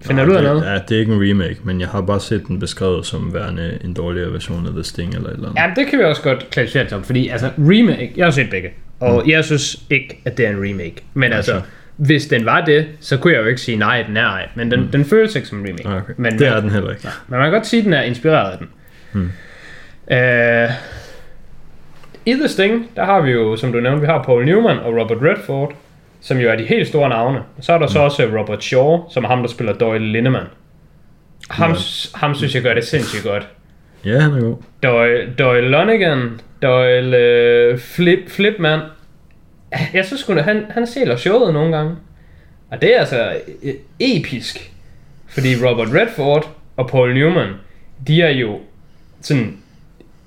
Finder du ud af noget? Ja, det er ikke en remake, men jeg har bare set den beskrevet som værende en dårligere version af The Sting eller et eller andet. Ja, det kan vi også godt klassificere det som, fordi altså remake, jeg har set begge, og mm. jeg synes ikke, at det er en remake. Men altså, Okay. Hvis den var det, så kunne jeg jo ikke sige nej, den er ej. Men den, mm. den føles ikke som en remake. Okay. Men, det er den heller ikke. men man kan godt sige, at den er inspireret af den. Hmm. Øh, I The Sting, der har vi jo, som du nævnte, vi har Paul Newman og Robert Redford, som jo er de helt store navne. Og så er der så også Robert Shaw, som er ham, der spiller Doyle Lindemann. Ham, ham synes jeg gør det sindssygt godt. Ja, han er god. Doyle, Doyle Lonigan, Doyle øh, Flip, Flipman. Jeg synes sgu, han, han sælger showet nogle gange. Og det er altså øh, episk. Fordi Robert Redford og Paul Newman, de er jo sådan...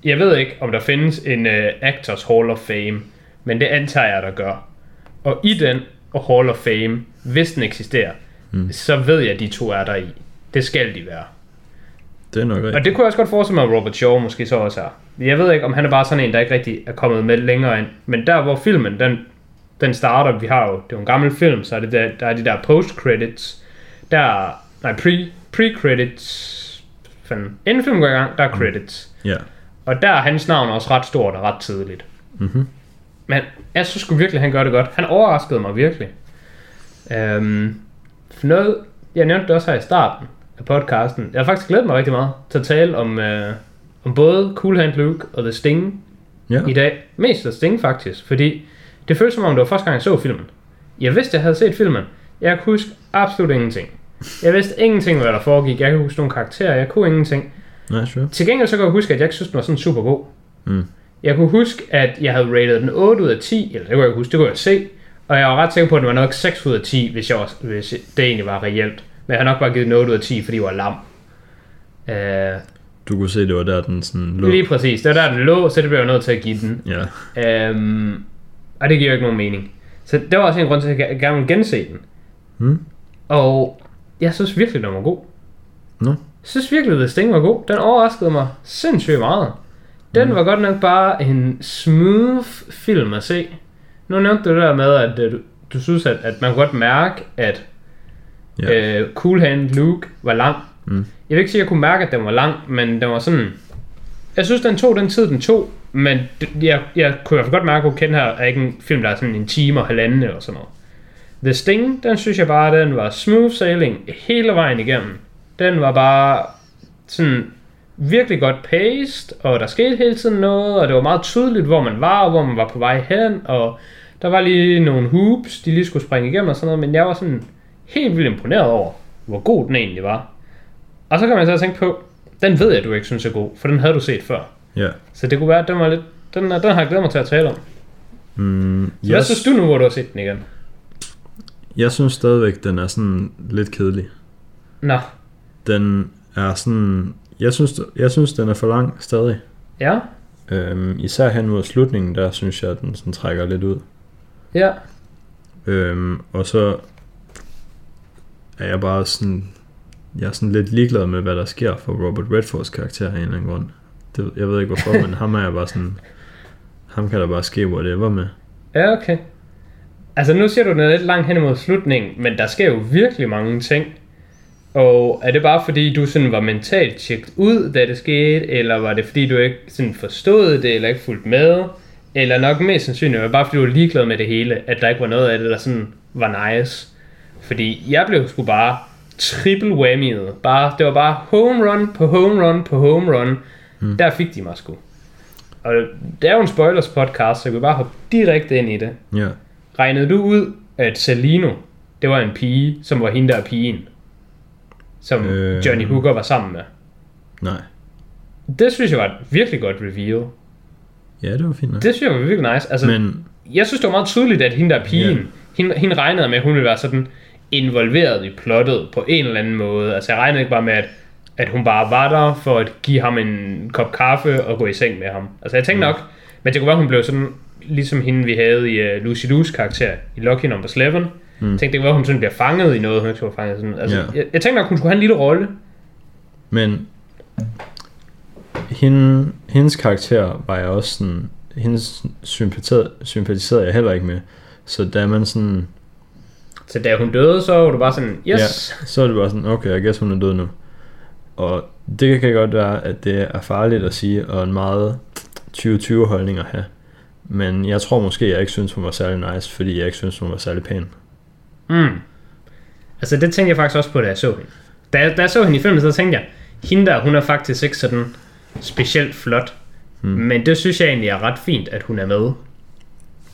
Jeg ved ikke, om der findes en uh, Actors Hall of Fame, men det antager jeg, der gør. Og i den og Hall of Fame, hvis den eksisterer, mm. så ved jeg, at de to er der i. Det skal de være. Det er nok rigtigt. Og det kunne jeg også godt forestille mig, at Robert Shaw måske så også er. Jeg ved ikke, om han er bare sådan en, der ikke rigtig er kommet med længere ind. Men der, hvor filmen, den, den starter, vi har jo, det er jo en gammel film, så er det der, der er de der post-credits. Der, nej, pre, pre-credits. Fanden. Inden filmen går i gang, der er credits. Ja. Og der er hans navn også ret stort og ret tidligt. Mhm. Men jeg synes sgu virkelig, han gør det godt. Han overraskede mig virkelig. Øhm, for noget jeg nævnte det også her i starten af podcasten. Jeg har faktisk glædet mig rigtig meget til at tale om, øh, om både Cool Hand Luke og The Sting Ja. i dag. Mest The Sting faktisk, fordi det føles som om det var første gang jeg så filmen. Jeg vidste, jeg havde set filmen. Jeg kunne huske absolut ingenting. Jeg vidste ingenting, hvad der foregik. Jeg kunne huske nogle karakterer. Jeg kunne ingenting. Nej, sure. Til gengæld så kan jeg huske, at jeg ikke synes, den var sådan super god. Mm. Jeg kunne huske, at jeg havde rated den 8 ud af 10, eller det kunne jeg huske, det kunne jeg se. Og jeg var ret sikker på, at den var nok 6 ud af 10, hvis, jeg var, hvis det egentlig var reelt. Men jeg har nok bare givet den 8 ud af 10, fordi jeg var lam. Uh, Du kunne se, det var der, den sådan lå. lige præcis, det var der, den lå, så det blev jeg nødt til at give den. Ja. Um, og det giver jo ikke nogen mening. Så det var også en grund til, at jeg gerne ville gense den. Hmm? Og jeg synes virkelig, den var god. Nå. Jeg synes virkelig, at Sting var god. Den overraskede mig sindssygt meget. Den mm. var godt nok bare en smooth film at se. Nu nævnte du det der med, at øh, du, du synes, at, at man kunne godt mærke, at Ja. øh, Cool Hand Luke var lang. Mm. Jeg vil ikke sige, at jeg kunne mærke, at den var lang, men den var sådan... Jeg synes, den tog den tid, den tog, men jeg, jeg kunne i hvert fald godt mærke, at okay, her er ikke en film, der er sådan en time og halvanden eller sådan noget. The Sting, den synes jeg bare, den var smooth sailing hele vejen igennem. Den var bare sådan virkelig godt paced, og der skete hele tiden noget, og det var meget tydeligt, hvor man var, og hvor man var på vej hen, og der var lige nogle hoops, de lige skulle springe igennem og sådan noget, men jeg var sådan helt vildt imponeret over, hvor god den egentlig var. Og så kan man så tænke på, den ved jeg, du ikke synes er god, for den havde du set før. Ja. Så det kunne være, at den var lidt, den, den har jeg glædet mig til at tale om. Mm, Så Hvad synes du nu, hvor du har set den igen? Jeg synes stadigvæk, den er sådan lidt kedelig. Nå, Den er sådan... Jeg synes, jeg synes den er for lang stadig. ja, Øhm, især hen mod slutningen, der synes jeg, at den sådan trækker lidt ud. ja, Øhm, og så er jeg bare sådan... Jeg er sådan lidt ligeglad med, hvad der sker for Robert Redfords karakter af en eller anden grund. Det, jeg ved ikke hvorfor, men ham er jeg bare sådan... Ham kan der bare ske whatever med. ja, okay. Altså nu ser du, den er lidt langt hen imod slutningen, men der sker jo virkelig mange ting. Og er det bare fordi, du sådan var mentalt tjekket ud, da det skete, eller var det fordi, du ikke sådan forstod det, eller ikke fulgte med? Eller nok mest sandsynligt, var det bare fordi, du var ligeglad med det hele, at der ikke var noget af det, der sådan var nice. Fordi jeg blev sgu bare triple whammy'et. Bare, det var bare home run på home run på home run. Mm. Der fik de mig sgu. Og det er jo en spoilers podcast, så jeg kan bare hoppe direkte ind i det. Ja. Regnede du ud, at Celino, det var en pige, som var hende der er pigen? Som Øh. Johnny Hooker var sammen med. Nej. Det synes jeg var et virkelig godt reveal. Ja, det var fint nok. Det synes jeg var virkelig nice. Altså, Men... Jeg synes, det var meget tydeligt, at hende der er pigen, Ja. hende, hende regnede med, at hun ville være sådan involveret i plottet på en eller anden måde. Altså, jeg regnede ikke bare med, at, at hun bare var der for at give ham en kop kaffe og gå i seng med ham. Altså, jeg tænkte Mm. nok, men det kunne være, hun blev sådan, ligesom hende, vi havde i uh, Lucy Lou's karakter i Lucky Number 11. Mm. Jeg tænkte, det kunne være, hun sådan bliver fanget i noget, hun ikke skulle fanget. Sådan. Altså, Ja. jeg, jeg tænkte nok, hun skulle have en lille rolle. Men hende, hendes karakter var jeg også sådan, hendes sympatiserede, sympatiserede jeg heller ikke med. Så da man sådan, Så da hun døde, så var du bare sådan, yes, ja, så er det bare sådan, okay, jeg guess hun er død nu. Og det kan godt være, at det er farligt at sige, og en meget 2020 holdning at have. Men jeg tror måske, jeg ikke synes, hun var særlig nice, fordi jeg ikke synes, hun var særlig pæn. Mm. Altså det tænkte jeg faktisk også på, da jeg så hende. Da jeg, da jeg så hende i filmen, så tænkte jeg, hende der, hun er faktisk ikke sådan specielt flot. Mm. Men det synes jeg egentlig er ret fint, at hun er med.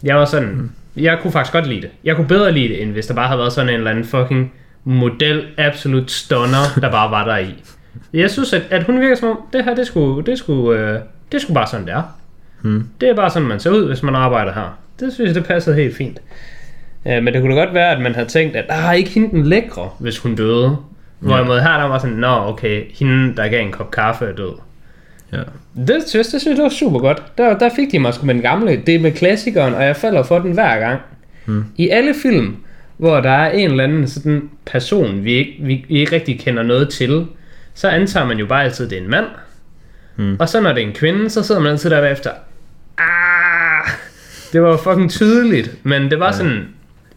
Jeg var sådan, mm. jeg kunne faktisk godt lide det. Jeg kunne bedre lide det, end hvis der bare havde været sådan en eller anden fucking model, absolut stunner, der bare var der i. Jeg synes, at, at hun virker som om, det her, det skulle, det skulle, øh, det skulle bare sådan, det er. Hmm. Det er bare sådan, man ser ud, hvis man arbejder her. Det synes jeg, det passede helt fint. Ja, men det kunne da godt være, at man havde tænkt, at ah, ikke hende den lækre, hvis hun døde. Hvorimod her, der var sådan, nå okay, hende, der gav en kop kaffe, er død. Ja. Det synes, det synes jeg, det var super godt. Der, der fik de mig sgu med den gamle. Det er med klassikeren, og jeg falder for den hver gang. Hmm. I alle film, hvor der er en eller anden sådan person, vi ikke, vi, vi ikke rigtig kender noget til, så antager man jo bare altid, at det er en mand. Hmm. Og så når det er en kvinde, så sidder man altid der bagefter. Ah, det var fucking tydeligt, men det var ja. sådan,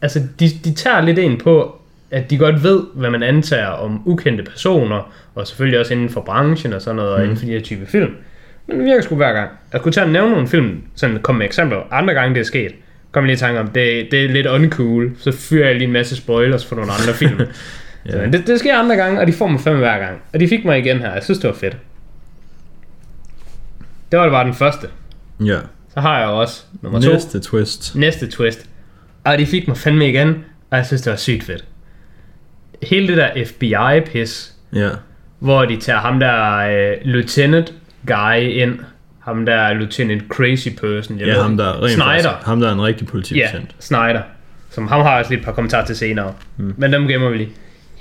altså de, de tager lidt ind på, at de godt ved, hvad man antager om ukendte personer, og selvfølgelig også inden for branchen og sådan noget, mm. og inden for de her type film. Men det virker sgu hver gang. Jeg kunne tage og nævne nogle film, sådan komme med eksempler, andre gange det er sket. Kom lige i tanke om, det, det er lidt uncool, så fyrer jeg lige en masse spoilers for nogle andre film. Ja. Men det, det sker andre gange, og de får mig fem hver gang. Og de fik mig igen her. Jeg synes, det var fedt. Det var det bare den første. Ja. Så har jeg også nummer to. Næste twist. Næste twist. Og de fik mig fandme igen, og jeg synes, det var sygt fedt. Hele det der FBI-pis, Ja. hvor de tager ham der øh, lieutenant guy ind. Ham der lieutenant crazy person. Jeg Ja, ved ham der, rent Snyder. faktisk- ham der er en rigtig Ja, politibetjent. Snyder. Som ham har jeg også lige et par kommentarer til senere. Mm. Men dem gemmer vi lige.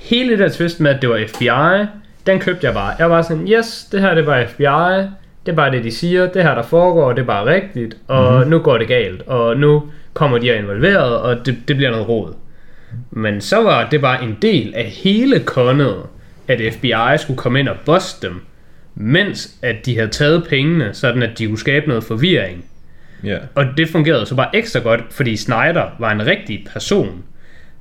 Hele det der twist med, at det var FBI, den købte jeg bare. Jeg var sådan, yes, det her det var FBI. Det er bare det, de siger. Det her, der foregår, det er bare rigtigt. Og mm-hmm. nu går det galt. Og nu kommer de er involveret, og det, det bliver noget rod. Men så var det bare en del af hele konnet, at FBI skulle komme ind og buste dem, mens at de havde taget pengene, sådan at de kunne skabe noget forvirring. Ja. Og det fungerede så bare ekstra godt, fordi Snyder var en rigtig person.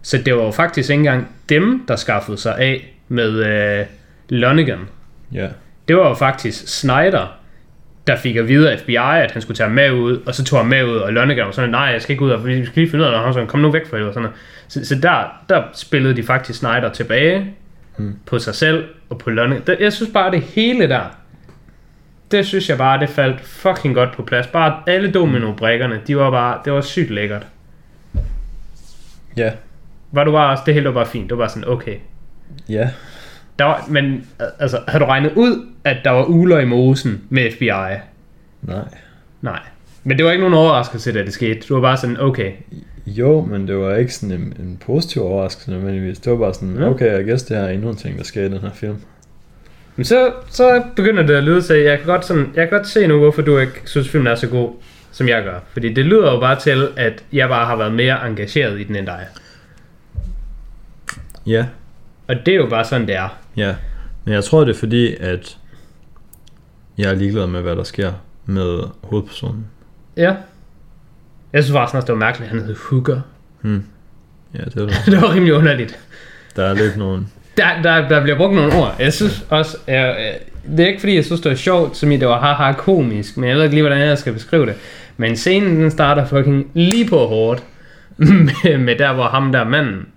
Så det var jo faktisk ikke engang dem, der skaffede sig af med øh, Lonigan. Ja. Det var jo faktisk Snyder, der fik at vide af FBI, at han skulle tage med ud, og så tog han med ud, og Lonigan var sådan, nej, jeg skal ikke ud, og vi skal lige finde ud af, og han kom nu væk fra det, og sådan noget. Så, så der, der spillede de faktisk Snyder tilbage mm. på sig selv, og på Lonigan. Jeg synes bare, det hele der, det synes jeg bare, det faldt fucking godt på plads. Bare alle domino-brikkerne, de var bare, det var sygt lækkert. Ja. Var du bare det hele var bare fint, det var bare sådan, okay. Ja. Der var, men altså, har du regnet ud, at der var uler i mosen med FBI? Nej. Nej. Men det var ikke nogen overraskelse, da det skete. Du var bare sådan, okay. Jo, men det var ikke sådan en, en positiv overraskelse nødvendigvis. Det var bare sådan, Ja. okay, jeg gæst det her er endnu en ting, der sker i den her film. Men så, så begynder det at lyde til, jeg kan, godt sådan, jeg kan godt se nu, hvorfor du ikke synes, filmen er så god, som jeg gør. Fordi det lyder jo bare til, at jeg bare har været mere engageret i den end dig. Ja. Og det er jo bare sådan, det er. Ja. Men jeg tror, det er fordi, at jeg er ligeglad med, hvad der sker med hovedpersonen. Ja. Jeg synes faktisk også, det var mærkeligt, at han hed Hooker. Hmm. Ja, det er det. det var rimelig underligt. Der er lidt nogen... Der, der, der bliver brugt nogle ord. Jeg synes også, jeg, jeg- det er ikke fordi, jeg synes, det var sjovt, som i det var haha komisk, men jeg ved ikke lige, hvordan jeg skal beskrive det. Men scenen, den starter fucking lige på hårdt, med, med der, hvor ham der manden,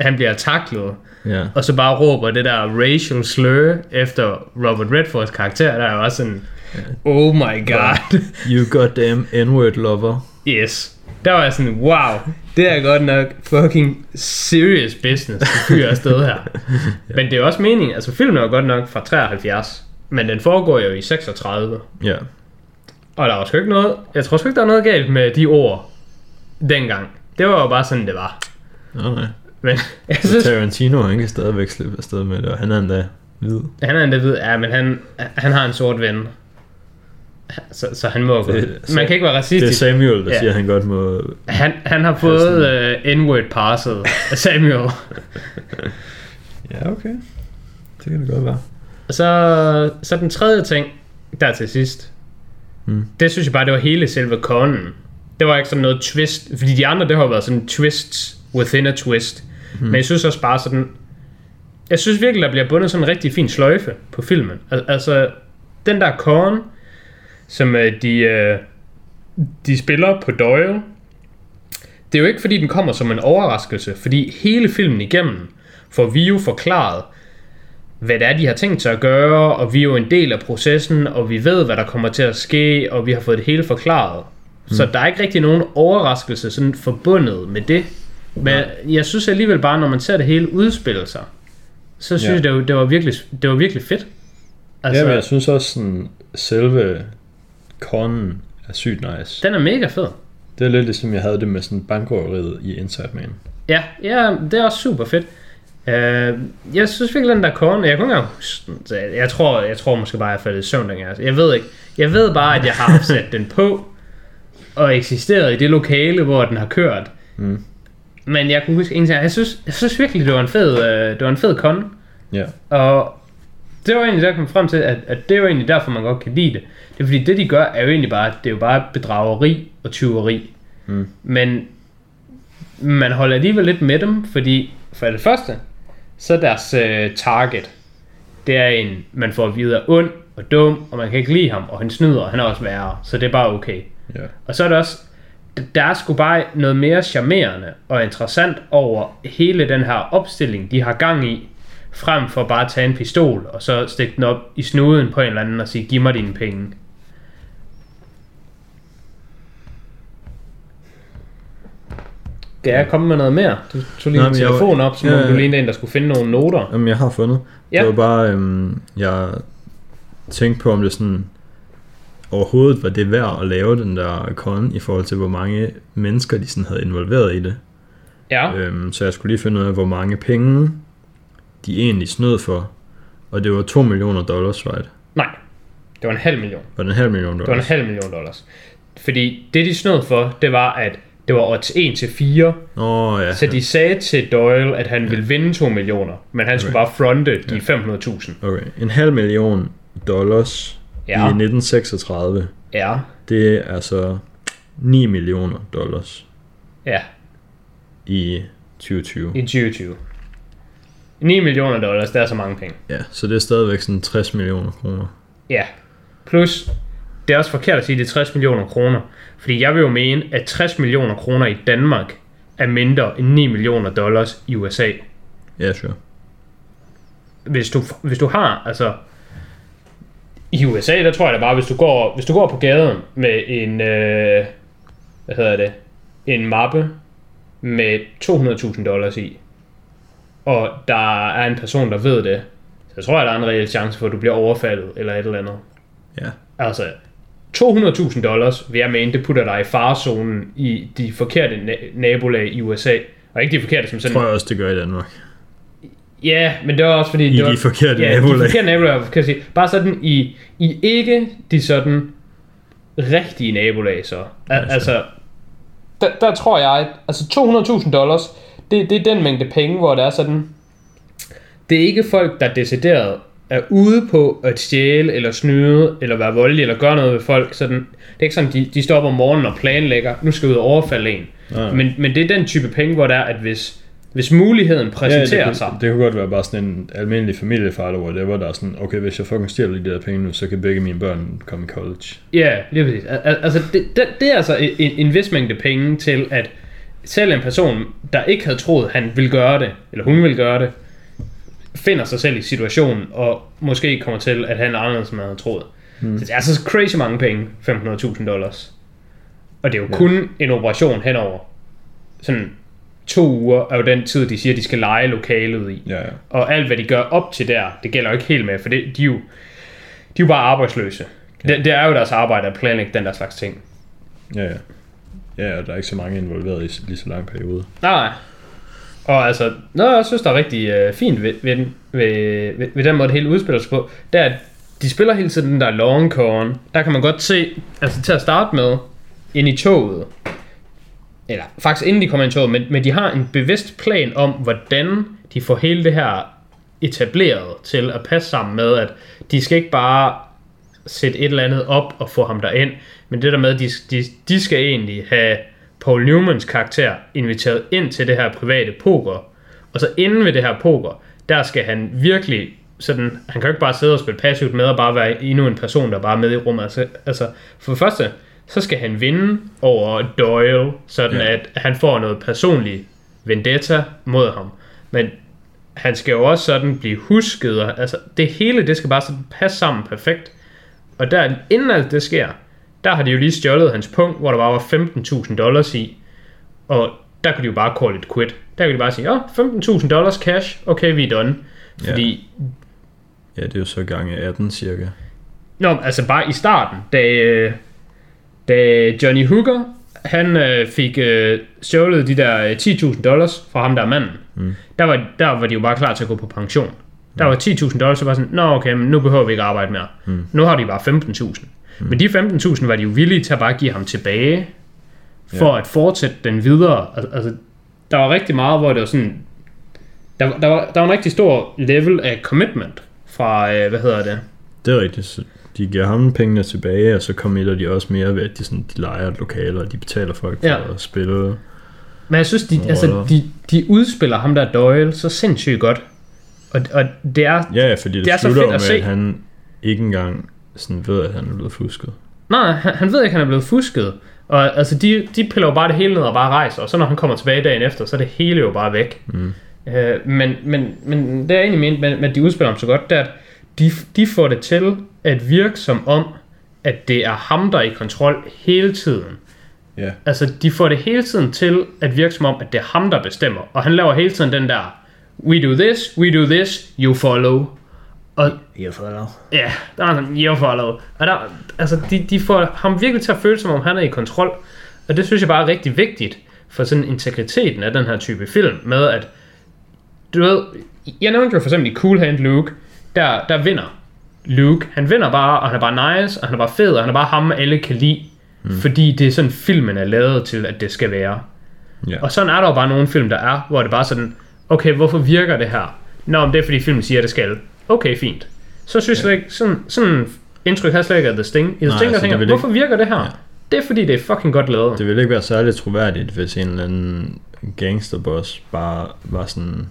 han bliver taklet, Ja. og så bare råber det der racial slur efter Robert Redfords karakter, der er jo også sådan, oh my god, You goddamn N-word lover. yes. Der var jeg sådan, wow, det er godt nok fucking serious business, det fyrer afsted her. Men det er også meningen, altså filmen er jo godt nok fra 73, men den foregår jo i 36. Ja. Og der var sgu ikke noget, jeg tror sgu ikke, der er noget galt med de ord dengang. Det var jo bare sådan, det var. Nej, nej. Men jeg Så synes, Tarantino, han kan stadigvæk slippe afsted med det, og han er endda hvid. han er endda ved, ja, men han, han har en sort ven. Så, så han må. Det- Man kan ikke være Det er racistisk. Samuel, der Ja. siger, at han godt må... Han, han har fået uh, N-word parcel af Samuel. Ja, okay. Det kan det godt være. Og så, så den tredje ting, der til sidst, Mm. det synes jeg bare, det var hele selve konen. Det var ikke sådan noget twist, fordi de andre, det har været sådan twists within a twist. Mm. Men jeg synes også bare sådan, jeg synes virkelig, der bliver bundet sådan en rigtig fin sløjfe på filmen. Al- altså, den der korn, som øh, de, øh, de spiller på Doyle, det er jo ikke fordi, den kommer som en overraskelse, fordi hele filmen igennem får vi jo forklaret, hvad det er, de har tænkt sig at gøre, og vi er jo en del af processen, og vi ved, hvad der kommer til at ske, og vi har fået det hele forklaret. Mm. Så der er ikke rigtig nogen overraskelse sådan forbundet med det. Men jeg synes alligevel bare, når man ser det hele udspille sig, så synes Ja. jeg, det var, det, var virkelig, det var virkelig fedt. Altså, ja, men jeg synes også, sådan, selve konen er sygt nice. den er mega fed. Det er lidt ligesom, jeg havde det med sådan bankrøveriet i Inside Man. Ja, ja, det er også super fedt. Uh, jeg synes virkelig, den der korn, jeg kunne engang jeg, tror, jeg tror måske bare, jeg faldt i søvn dengang. Jeg ved ikke. Jeg ved bare, at jeg har sat den på, og eksisteret i det lokale, hvor den har kørt. Mm. Men jeg kunne huske ingenting. Jeg synes, jeg synes virkelig, det var en fed, uh, det var en fed kon. Ja. Og det var egentlig der, jeg kom frem til, at, at det var egentlig derfor, man godt kan lide det. Det er fordi, det de gør, er jo egentlig bare, det er jo bare bedrageri og tyveri. Mm. Men man holder alligevel lidt med dem, fordi for det første, så er deres øh, target, det er en, man får at vide er ond og dum, og man kan ikke lide ham, og han snyder, og han er også værre, så det er bare okay. Ja. Og så er det også der er sgu bare noget mere charmerende og interessant over hele den her opstilling, de har gang i, frem for bare at tage en pistol, og så stikke den op i snuden på en eller anden og sige, giv mig dine penge. Skal jeg komme med noget mere? Du tog lige Nej, din jeg var- telefon op, som Ja, om du lignede en, der skulle finde nogle noter. Jamen, jeg har fundet. Ja. Det var bare, øhm, jeg tænkte på, om det sådan overhovedet var det værd at lave den der con i forhold til, hvor mange mennesker de sådan havde involveret i det. Ja, Øhm, så jeg skulle lige finde ud af, hvor mange penge de egentlig snød for. Og det var 2 millioner dollars, right? nej. Det var en halv million. Var det en halv million Det var en dollars? halv million dollars. Fordi det, de snød for, det var, at det var odds 1 til 4, Åh, oh, ja. Så de sagde til Doyle, at han ville vinde 2 millioner, men han skulle bare fronte de 500.000. Okay, en halv million dollars Ja. i 1936, Ja, det er altså 9 millioner dollars ja, i 2020. i 2020. 9 millioner dollars, det er så mange penge. Ja, så det er stadigvæk sådan 60 millioner kroner. Ja, plus, det er også forkert at sige, at det er 60 millioner kroner. Fordi jeg vil jo mene, at 60 millioner kroner i Danmark er mindre end 9 millioner dollars i USA. Ja, sure. hvis du, hvis du har, altså, i USA, der tror jeg da bare, hvis du går, hvis du går på gaden med en, øh, hvad hedder det, en mappe med 200.000 dollars i, og der er en person, der ved det, så tror jeg, der er en reel chance for, at du bliver overfaldet, eller et eller andet. Ja. Altså, 200.000 dollars, vil jeg mene, det putter dig i farezonen i de forkerte na- nabolag i USA. Og ikke de forkerte som sådan... Tror jeg også, det gør i Danmark. Ja, men det var også fordi... I det var, de forkerte ja, nabolag. de forkerte nabolag, kan jeg sige. Bare sådan i, i ikke de sådan rigtige nabolag, så. Al- altså, der, der tror jeg, altså 200.000 dollars, det, det er den mængde penge, hvor det er sådan, det er ikke folk, der decideret er ude på at stjæle, eller snyde, eller være voldelige, eller gøre noget ved folk. Sådan, det er ikke sådan, de, de står op om morgenen og planlægger, nu skal jeg ud og overfalde en. Nej. Men, men det er den type penge, hvor det er, at hvis, hvis muligheden præsenterer ja, det, sig, kunne, det kunne godt være bare sådan en almindelig familiefar eller whatever, der er sådan, okay, hvis jeg fucking stjæler de der penge nu, så kan begge mine børn komme i college. Ja, lige præcis. Al- al- Altså, det, det, det er altså en, en vis mængde penge til, at selv en person, der ikke havde troet, han ville gøre det, eller hun ville gøre det, finder sig selv i situationen, og måske kommer til, at han er anderledes, end man havde troet. Hmm. Så det er altså crazy mange penge, 500.000 dollars. Og det er jo ja. kun en operation henover. Sådan to uger er jo den tid, de siger, de skal lege lokalet i. Ja, ja. Og alt, hvad de gør op til der, det gælder jo ikke helt med, for det, de, er jo, de er jo bare arbejdsløse. Ja. Det, det er jo deres arbejde at planlægge den der slags ting. Ja, ja. Ja, og der er ikke så mange involveret i lige så lang periode. Nej. Og altså, noget jeg synes, der er rigtig øh, fint ved, ved, den, ved, ved, ved den måde, det hele udspiller sig på, det er, at de spiller hele tiden den der long con. Der kan man godt se, altså til at starte med, ind i toget, eller faktisk inden de kommer ind i toget, men, men de har en bevidst plan om, hvordan de får hele det her etableret til at passe sammen med, at de skal ikke bare sætte et eller andet op og få ham derind, men det der med, at de, de, de skal egentlig have Paul Newmans karakter inviteret ind til det her private poker, og så inden ved det her poker, der skal han virkelig sådan, han kan jo ikke bare sidde og spille passivt med og bare være endnu en person, der bare er med i rummet. Altså, altså for det første, så skal han vinde over Doyle, sådan Ja. ja. at han får noget personligt vendetta mod ham. Men han skal jo også sådan blive husket, og, altså det hele, det skal bare sådan passe sammen perfekt. Og der, inden alt det sker, der har de jo lige stjålet hans punkt, hvor der bare var 15.000 dollars i. Og der kunne de jo bare call it quit. Der kunne de bare sige, åh, 15.000 dollars cash, okay, vi er done. Ja. Fordi, Ja, det er jo så gange 18 cirka. Nå, altså bare i starten, da, øh, da Johnny Hooker, han øh, fik øh, stjålet de der øh, 10.000 dollars fra ham, der er manden, mm. der, var, der var de jo bare klar til at gå på pension. Der var 10.000 dollars, så var sådan, nå okay, men nu behøver vi ikke arbejde mere. Mm. Nu har de bare 15.000. Mm. Men de 15.000 var de jo villige til at bare give ham tilbage, for at fortsætte den videre. Al- Altså, der var rigtig meget, hvor det var sådan, der, der, var, der var en rigtig stor level af commitment fra, øh, hvad hedder det, Det er rigtigt, de giver ham pengene tilbage, og så committer de også mere ved, at de, sådan, de leger et lokale, og de betaler folk for Ja. at spille. Men jeg synes, de, altså, de, de udspiller ham der Doyle så sindssygt godt. Og, og det er... Ja, ja, fordi det, Det er så fedt jo at med, se. at han ikke engang sådan ved, at han er blevet fusket. Nej, han, han ved ikke, han er blevet fusket. Og altså, de, de piller jo bare det hele ned og bare rejser, og så når han kommer tilbage dagen efter, så er det hele jo bare væk. Mm. Øh, men, men, men det er egentlig ment med, med, at de udspiller ham så godt, det er, at de, de får det til at virke som om, at det er ham, der er i kontrol hele tiden. Ja. Altså, de får det hele tiden til at virke som om, at det er ham, der bestemmer. Og han laver hele tiden den der, we do this, we do this, you follow. Og Jeg får ja, der er sådan, you follow. Og der, altså, de, de får ham virkelig til at føle, som om han er i kontrol. Og det synes jeg bare er rigtig vigtigt for sådan integriteten af den her type film, med at, du ved, jeg nævnte jo for eksempel i Cool Hand Luke, der, der vinder Luke. Han vinder bare, og han er bare nice, og han er bare fed, og han er bare ham, alle kan lide. Mm. Fordi det er sådan, filmen er lavet til, at det skal være. Ja. Og sådan er der jo bare nogle film, der er, hvor det bare sådan, okay, hvorfor virker det her? Nå, men det er fordi filmen siger, at det skal. Okay, fint. Så synes ja. jeg ikke, sådan, sådan indtryk har slet ikke af The Sting. I The Nej, Sting, der altså, tænker, hvorfor virker det her? Ja. Det er fordi, det er fucking godt lavet. Det ville ikke være særligt troværdigt, hvis en eller anden gangsterboss bare var sådan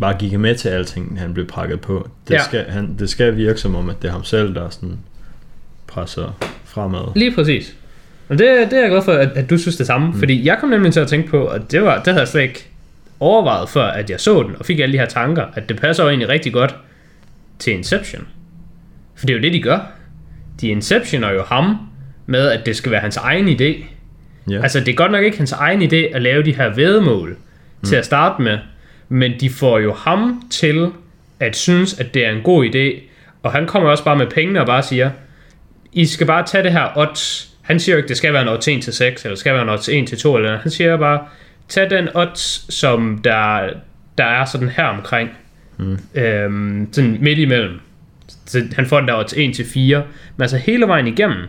bare gik med til alting, han blev prakket på. Det, Ja. skal, han, det skal virke som om, at det er ham selv, der sådan presser fremad. Lige præcis. Og det, det er jeg glad for, at, at du synes det samme. Mm. Fordi jeg kom nemlig til at tænke på, at det, var, det havde jeg slet ikke overvejet før, at jeg så den, og fik alle de her tanker, at det passer jo egentlig rigtig godt til Inception. For det er jo det, de gør. De Inceptioner jo ham med, at det skal være hans egen idé. Ja. Altså, det er godt nok ikke hans egen idé at lave de her vedmål mm. til at starte med, men de får jo ham til at synes, at det er en god idé, og han kommer også bare med pengene og bare siger, I skal bare tage det her odds. Han siger jo ikke, det skal være en odds 1 til 6, eller det skal være en odds 1 til 2, eller han siger bare, tag den odds, som der, der er sådan her omkring, mm. øhm, sådan midt imellem. Så han får den der odds 1 til 4, men altså hele vejen igennem,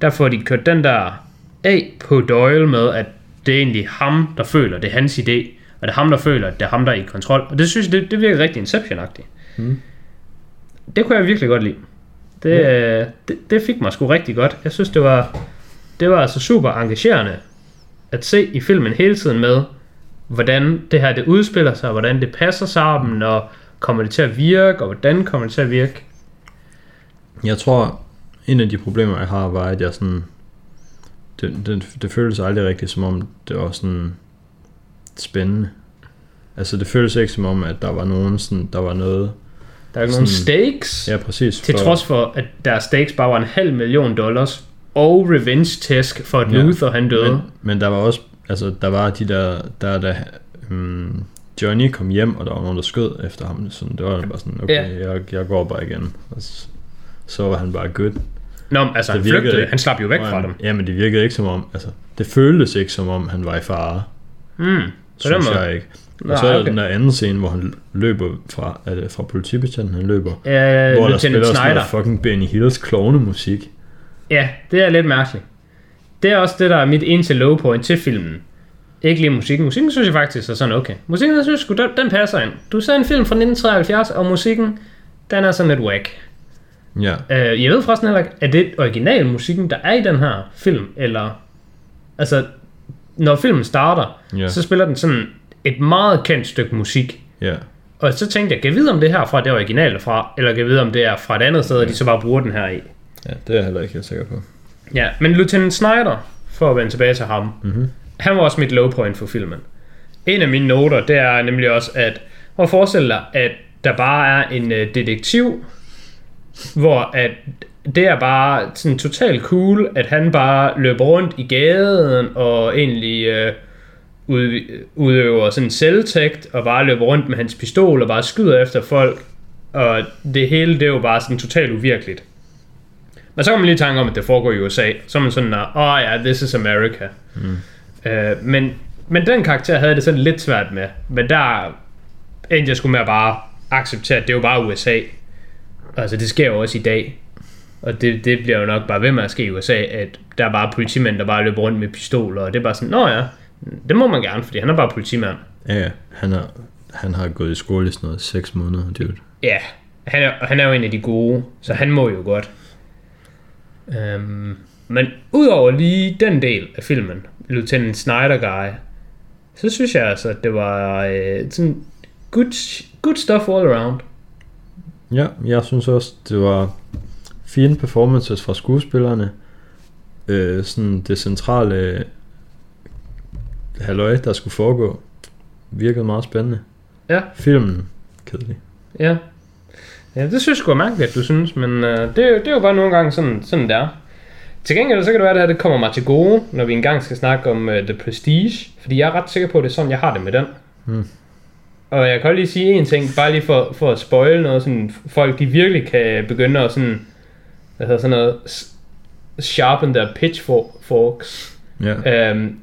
der får de kørt den der af på Doyle med, at det er egentlig ham, der føler, det er hans idé, og det er ham, der føler, at det er ham, der er i kontrol. Og det synes jeg, det, det virker rigtig Inception-agtigt. Mm. Det kunne jeg virkelig godt lide. Det, ja. det, det fik mig sgu rigtig godt. Jeg synes, det var, det var altså super engagerende at se i filmen hele tiden med, hvordan det her det udspiller sig, og hvordan det passer sammen, og kommer det til at virke, og hvordan kommer det til at virke. Jeg tror, en af de problemer, jeg har, var, at jeg sådan... Det, det, det føltes aldrig rigtigt, som om det var sådan spændende. Altså, det føltes ikke som om, at der var nogen sådan, der var noget... Der er nogen Sådan- stakes, Ja, præcis. til trods for, at deres stakes bare var en halv million dollars, og revenge tæsk for, at Ja, Luther han døde. Men, men der var også, altså der var de der, der, der um, Johnny kom hjem, og der var nogen, der skød efter ham. Så det var bare sådan, okay, Ja. jeg, jeg går bare igen. Og så, så var han bare good. Nå, men altså, Det han flygtede. ikke. Han slap jo væk fra dem. Ja, men det virkede ikke som om, altså det føltes ikke som om, han var i fare. Mm, Synes måde. jeg ikke. Og så er der okay. den der anden scene, hvor han løber fra, er det fra politibetjenten, han løber. Uh, hvor der spiller sådan Snyder. noget fucking Benny Hills klovnemusik. Ja, det er lidt mærkeligt. Det er også det, der er mit eneste low point til filmen. Ikke lige musikken. Musikken synes jeg faktisk er sådan okay. Musikken, jeg synes den, den passer ind. Du ser en film fra 1973, og musikken, den er sådan lidt whack. Ja, Uh, jeg ved forresten heller ikke, er det original musikken, der er i den her film, eller... Altså, når filmen starter, ja, så spiller den sådan et meget kendt stykke musik. ja. Og så tænkte jeg, kan jeg vide, om det her fra det originale fra, eller kan jeg vide, om det er fra et andet sted, og de så bare bruger den her i. Ja, det er jeg heller ikke helt sikker på. Ja, men Lieutenant Snyder, for at vende tilbage til ham, Mhm. han var også mit low point for filmen. En af mine noter, det er nemlig også, at hvor forestille dig, at der bare er en øh, detektiv, hvor at det er bare sådan totalt cool, at han bare løber rundt i gaden og egentlig øh, ud, udøver sådan selvtægt og bare løber rundt med hans pistol og bare skyder efter folk. Og det hele, det er jo bare sådan totalt uvirkeligt. Men så kommer man lige i tanke om, at det foregår i USA. Så er man sådan, åh oh, ja, this is America. Mm. Øh, men, men den karakter havde det sådan lidt svært med. Men der endte jeg skulle med at bare acceptere, at det er jo bare USA. Altså det sker jo også i dag. Og det, det bliver jo nok bare ved med at ske i USA, at der er bare politimænd, der bare løber rundt med pistoler. Og det er bare sådan, nå ja, det må man gerne, fordi han er bare politimand. Ja. Han, er, han har gået i skole i sådan noget 6 måneder, dude. Ja, han er, han er jo en af de gode, så han må jo godt. Øhm, men udover lige den del af filmen, Lieutenant Snyder Guy, så synes jeg altså, at det var øh, sådan good, good stuff all around. Ja, jeg synes også, det var fine performances fra skuespillerne. øh, sådan det centrale halløj, der skulle foregå, virkede meget spændende. Ja. Filmen, kedelig. Ja. Ja, det synes jeg sgu er mærkeligt, at du synes, men øh, det, det er jo bare nogle gange sådan, sådan der. Til gengæld så kan det være, at det her det kommer mig til gode, når vi engang skal snakke om uh, The Prestige, fordi jeg er ret sikker på, at det er sådan, jeg har det med den. Hmm. Og jeg kan lige sige en ting, bare lige for, for at spoil noget, sådan folk de virkelig kan begynde at sådan, hvad hedder sådan noget, sharpen their pitchforks. Ja. Øhm,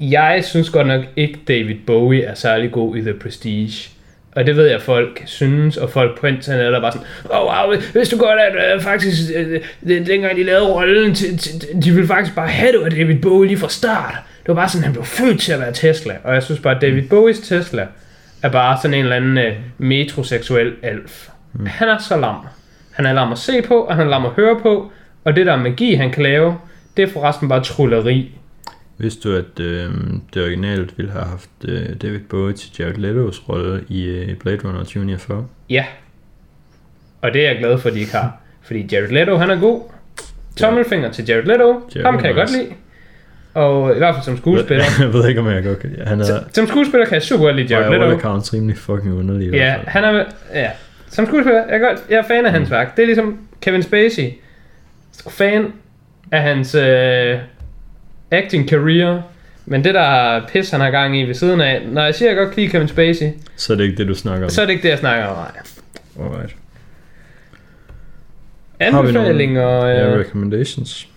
jeg synes godt nok ikke, David Bowie er særlig god i The Prestige. Og det ved jeg, folk synes, og folk på internet er bare sådan, åh oh, wow, hvis du godt at øh, faktisk, øh, det, dengang de lavede rollen, til, til, de ville faktisk bare have det var David Bowie lige fra start. Det var bare sådan, han blev født til at være Tesla. Og jeg synes bare, at David Bowies Tesla er bare sådan en eller anden øh, metroseksuel elf. Mm. Han er så lam. Han er lam at se på, og han er lam at høre på, og det der magi, han kan lave, det er forresten bare trulleri. Vidste du, at øh, det originalt ville have haft øh, David Bowie til Jared Leto's rolle i øh, Blade Runner 2049? Ja. Og det er jeg glad for, at de ikke har. Fordi Jared Leto, han er god. Tommelfinger til Jared Leto. Jared Ham kan jeg godt lide. Og i hvert fald som skuespiller. jeg ved ikke, om jeg godt kan. Han er som skuespiller kan jeg super godt lide Jared Leto. accounts rimelig fucking underlig. Ja, han er... Ja. Som skuespiller, jeg er, godt, jeg er fan af hans værk. Det er ligesom Kevin Spacey. Fan af hans øh, acting career. Men det der pis, han har gang i ved siden af, når jeg siger, at jeg godt kan lide Kevin Spacey, Så er det ikke det, du snakker om. så er det ikke det, jeg snakker om. Nej. Alright. Har vi nogle- Anbefalinger. Ja, Øh, recommendations.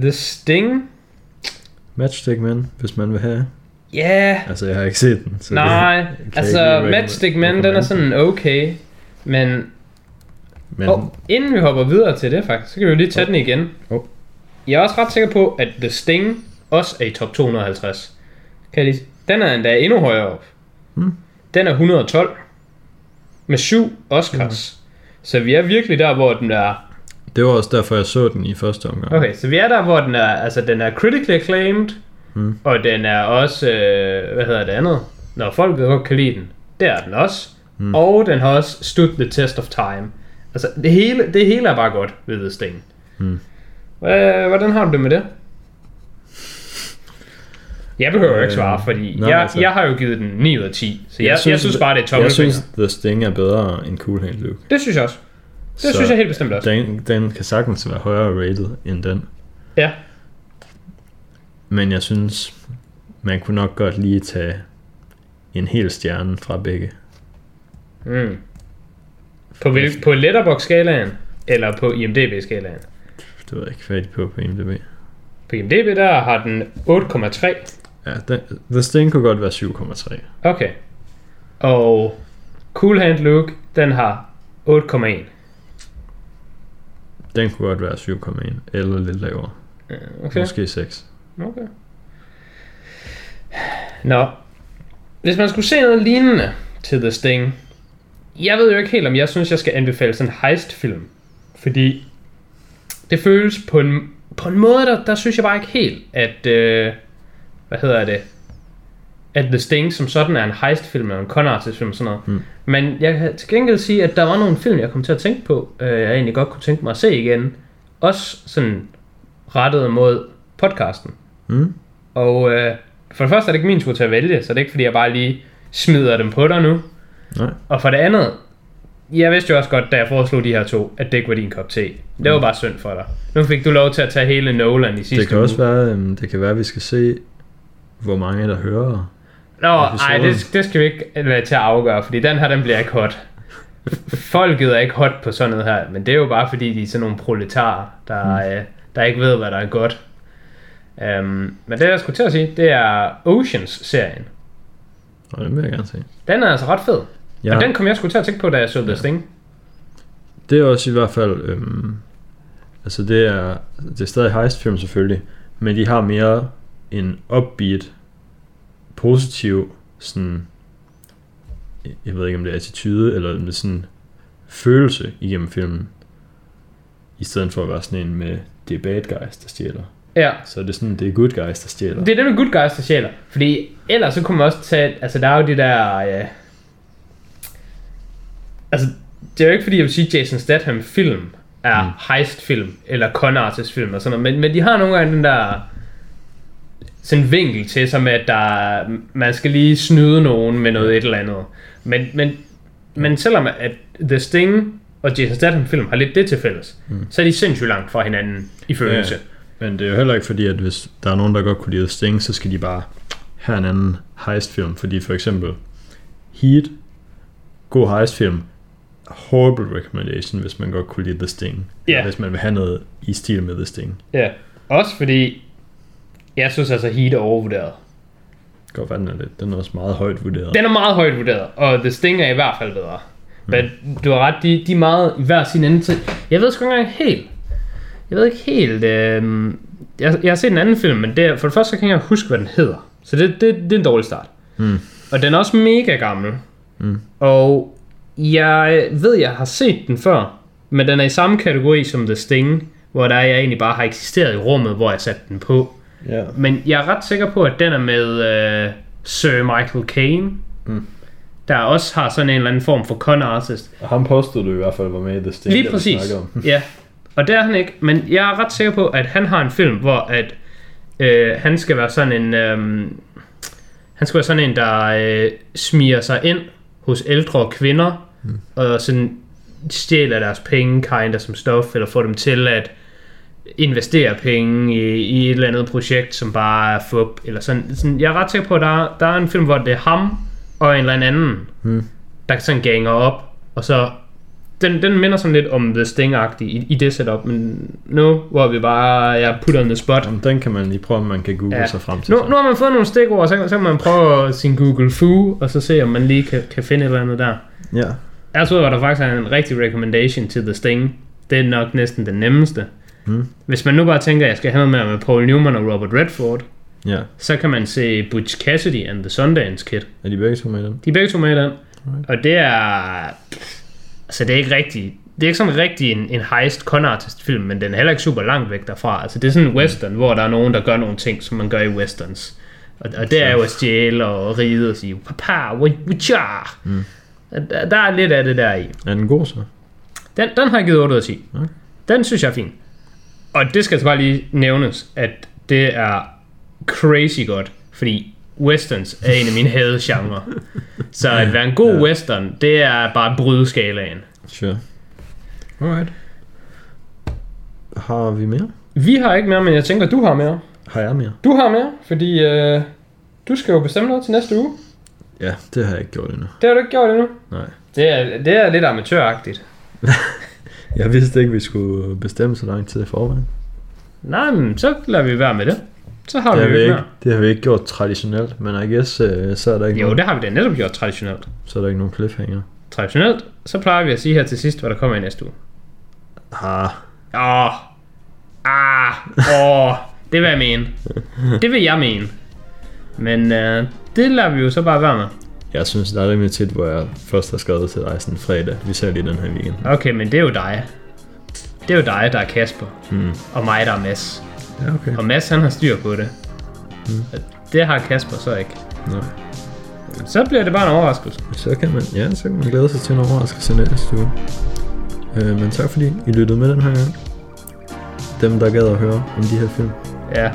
The Sting. Matchstick Man, hvis man vil have. Ja, yeah. Altså, jeg har ikke set den. Så nej. det, Altså, Matchstick Man, den er sådan okay. Men Men, oh, inden vi hopper videre til det faktisk, så kan vi jo lige tage den igen. Oh. Jeg er også ret sikker på, at The Sting også er i top 250. Kan jeg lige... Den er endda endnu højere op. Hmm. Den er 112. Med syv Oscars. Så vi er virkelig der, hvor den er det var også derfor, jeg så den i første omgang. Okay, så vi er der, hvor den er, altså den er critically acclaimed, Mm. og den er også, øh, hvad hedder det andet, når folk godt kan lide den, det er den også, mm. og den har også stood the test of time. Altså, det hele, det hele er bare godt ved Sting. Mm. Hvad, hvordan har du det med det? Jeg behøver jo ikke Øh, svare, fordi nej, jeg, altså- jeg har jo givet den 9 ud af 10, så jeg, jeg, synes, jeg synes bare, det er Jeg tommelfinger. synes, The Sting er bedre end Cool Hand Luke. Det synes jeg også. Det Så synes jeg helt bestemt også. Den, den kan sagtens være højere rated end den. Ja, Men jeg synes, man kunne nok godt lige tage en hel stjerne fra begge. Mm. På, hvil, på Letterboxd-skalaen, eller på IMDb-skalaen? Det ved jeg ikke færdig på på IMDb. På IMDb der har den 8,3. Ja, den, The Sting kunne godt være 7,3. Okay. Og Cool Hand Luke, den har 8,1. Den kunne godt være 7,1 eller lidt lavere. Okay. Måske 6. okay. Nå. Hvis man skulle se noget lignende til The Sting. Jeg ved jo ikke helt, om jeg synes, jeg skal anbefale sådan en heist-film. Fordi det føles på en, på en måde, der, der synes jeg bare ikke helt, at... Øh, hvad hedder det? At The Sting som sådan er en heist-film eller en con artist film og sådan noget. Mm. Men jeg kan til gengæld sige, at der var nogle film, jeg kom til at tænke på, øh, jeg egentlig godt kunne tænke mig at se igen. Også sådan rettet mod podcasten. Mm? Og øh, for det første er det ikke min tur til at vælge, så det er ikke fordi, jeg bare lige smider dem på dig nu. Nej. Og for det andet, jeg vidste jo også godt, da jeg foreslog de her to, at det ikke var din kop te. Det var bare synd for dig. Nu fik du lov til at tage hele Nolan i sidste Det kan uge. også være, øhm, det kan være, at vi skal se, hvor mange der hører. Nå, ej, episoden. det, det skal vi ikke lade til at afgøre, fordi den her, den bliver ikke hot. Folket er ikke hot på sådan noget her, men det er jo bare fordi, de er sådan nogle proletarer, der, mm. øh, der ikke ved, hvad der er godt. Um, men det, jeg skulle til at sige, det er Oceans-serien. Og det vil jeg gerne se. Den er altså ret fed. Ja. Ja, Og den kom jeg sgu til at tænke på, da jeg så The Sting. det er også i hvert fald, øhm, altså det er, det er stadig heistfilm selvfølgelig, men de har mere en upbeat, positiv, sådan, jeg ved ikke om det er attitude, eller med sådan følelse igennem filmen, i stedet for at være sådan en med, det er bad guys, der stjæler. Ja, Så er det sådan, det er good guys, der stjæler. det er det med Good Guys, der sjæler. Fordi ellers så kunne man også tage, altså der er jo de der, øh, altså det er jo ikke fordi, jeg vil sige Jason Statham film, er mm. heist-film, eller con artist-film og sådan noget, men, men de har nogle gange den der sådan en vinkel til sig med, at der, man skal lige snyde nogen med noget et eller andet. Men, men, men selvom at The Sting og Jason Statham film har lidt det til fælles, mm. så er de sindssygt langt fra hinanden i følelse. Ja, men det er jo heller ikke fordi, at hvis der er nogen, der godt kunne lide The Sting, så skal de bare have en anden heist-film. Fordi for eksempel Heat, god heist-film, horrible recommendation, hvis man godt kunne lide The Sting. Ja. Hvis man vil have noget i stil med The Sting. Ja, også fordi, jeg synes altså Heat er overvurderet. Godt være, den er lidt. Den er også meget højt vurderet. Den er meget højt vurderet, og The Sting er i hvert fald bedre. Mm. Men du har ret, de, de er meget i hver sin ende til. Jeg ved sgu ikke engang helt. Jeg ved ikke helt. Øh, jeg, jeg har set en anden film, men det, for det første så kan jeg ikke huske, hvad den hedder. Så det, det, det er en dårlig start. Mm. Og den er også mega gammel. Mm. Og jeg ved, jeg har set den før, men den er i samme kategori som The Sting, hvor der jeg egentlig bare har eksisteret i rummet, hvor jeg satte den på. Ja. Men jeg er ret sikker på, at den er med øh, Sir Michael Caine, Mm. der også har sådan en eller anden form for con artist. Og ham påstod du i hvert fald var med i The Sting. Lige præcis. om. Ja. Og det er han ikke. Men jeg er ret sikker på, at han har en film, hvor at, øh, han skal være sådan en... Øh, han skal være sådan en, der øh, smiger sig ind hos ældre kvinder, mm. og sådan stjæler deres penge, kind of som stof, eller får dem til at investere penge i, i et eller andet projekt, som bare er fup, eller sådan. sådan. Jeg er ret sikker på, at der, er- der er en film, hvor det er ham og en eller anden, Mm. der sådan ganger op, og så den, den minder sådan lidt om The sting i, i det setup, men nu hvor vi bare, jeg put on the spot. Jamen, den kan man lige prøve, om man kan google Ja. sig frem til. Nu, nu har man fået nogle stikord, så, så kan man prøve sin Google Foo, og så se om man lige kan, kan finde et eller andet der. Ja. Jeg tror, at der faktisk er en rigtig recommendation til The Sting. Det er nok næsten den nemmeste. Mm. Hvis man nu bare tænker, at jeg skal have noget med med Paul Newman og Robert Redford, Ja. så kan man se Butch Cassidy and the Sundance Kid. Er de begge to med i den? De er begge to med i den. Alright. Og det er... Altså, det er ikke rigtig... Det er ikke sådan rigtig en, en heist con artist film, men den er heller ikke super langt væk derfra. Altså, det er sådan en western, hvor der er nogen, der gør nogle ting, som man gør i westerns. Og, og det er jo at stjæle og ride og sige, papa, wacha. Mm. Der, der er lidt af det der i. Er den god så? Den, den har jeg givet 8 ud af 10. Okay. Den synes jeg er fin. Og det skal altså bare lige nævnes, at det er crazy godt, fordi westerns er en af mine hadegenre. Så at være en god Ja. western, det er bare at bryde skalaen. Sure. Alright. Har vi mere? Vi har ikke mere, men jeg tænker, du har mere. Har jeg mere? Du har mere, fordi øh, du skal jo bestemme noget til næste uge. Ja, det har jeg ikke gjort endnu. Det har du ikke gjort endnu. Nej. Det er, det er lidt amatøragtigt. Jeg vidste ikke, vi skulle bestemme så lang tid i forvejen. Nej, men så lader vi være med det. Så har Det vi har, vi ikke mere. det har vi ikke gjort traditionelt, men I guess, uh, så, er der ikke Jo, nogen, det har vi da netop gjort traditionelt. så er der ikke nogen cliffhanger. Traditionelt, så plejer vi at sige her til sidst, hvad der kommer i næste uge. Ah, Åh. Ah. Åh. Det vil jeg mene. Det vil jeg mene. Men øh, det lader vi jo så bare være med. jeg synes, der er rimelig tit, hvor jeg først har skrevet til dig sådan fredag. Vi ser lige den her weekend. Okay, men det er jo dig. Det er jo dig, der er Kasper. Hmm. Og mig, der er Mads. Ja, okay. Og Mads, han har styr på det. Det har Kasper så ikke. Nå. Så bliver det bare en overraskelse. Så kan man, ja, så kan man glæde sig til en overraskelse næste uge. Øh, men tak fordi I lyttede med den her gang. Dem, der gad at høre om de her film. Ja.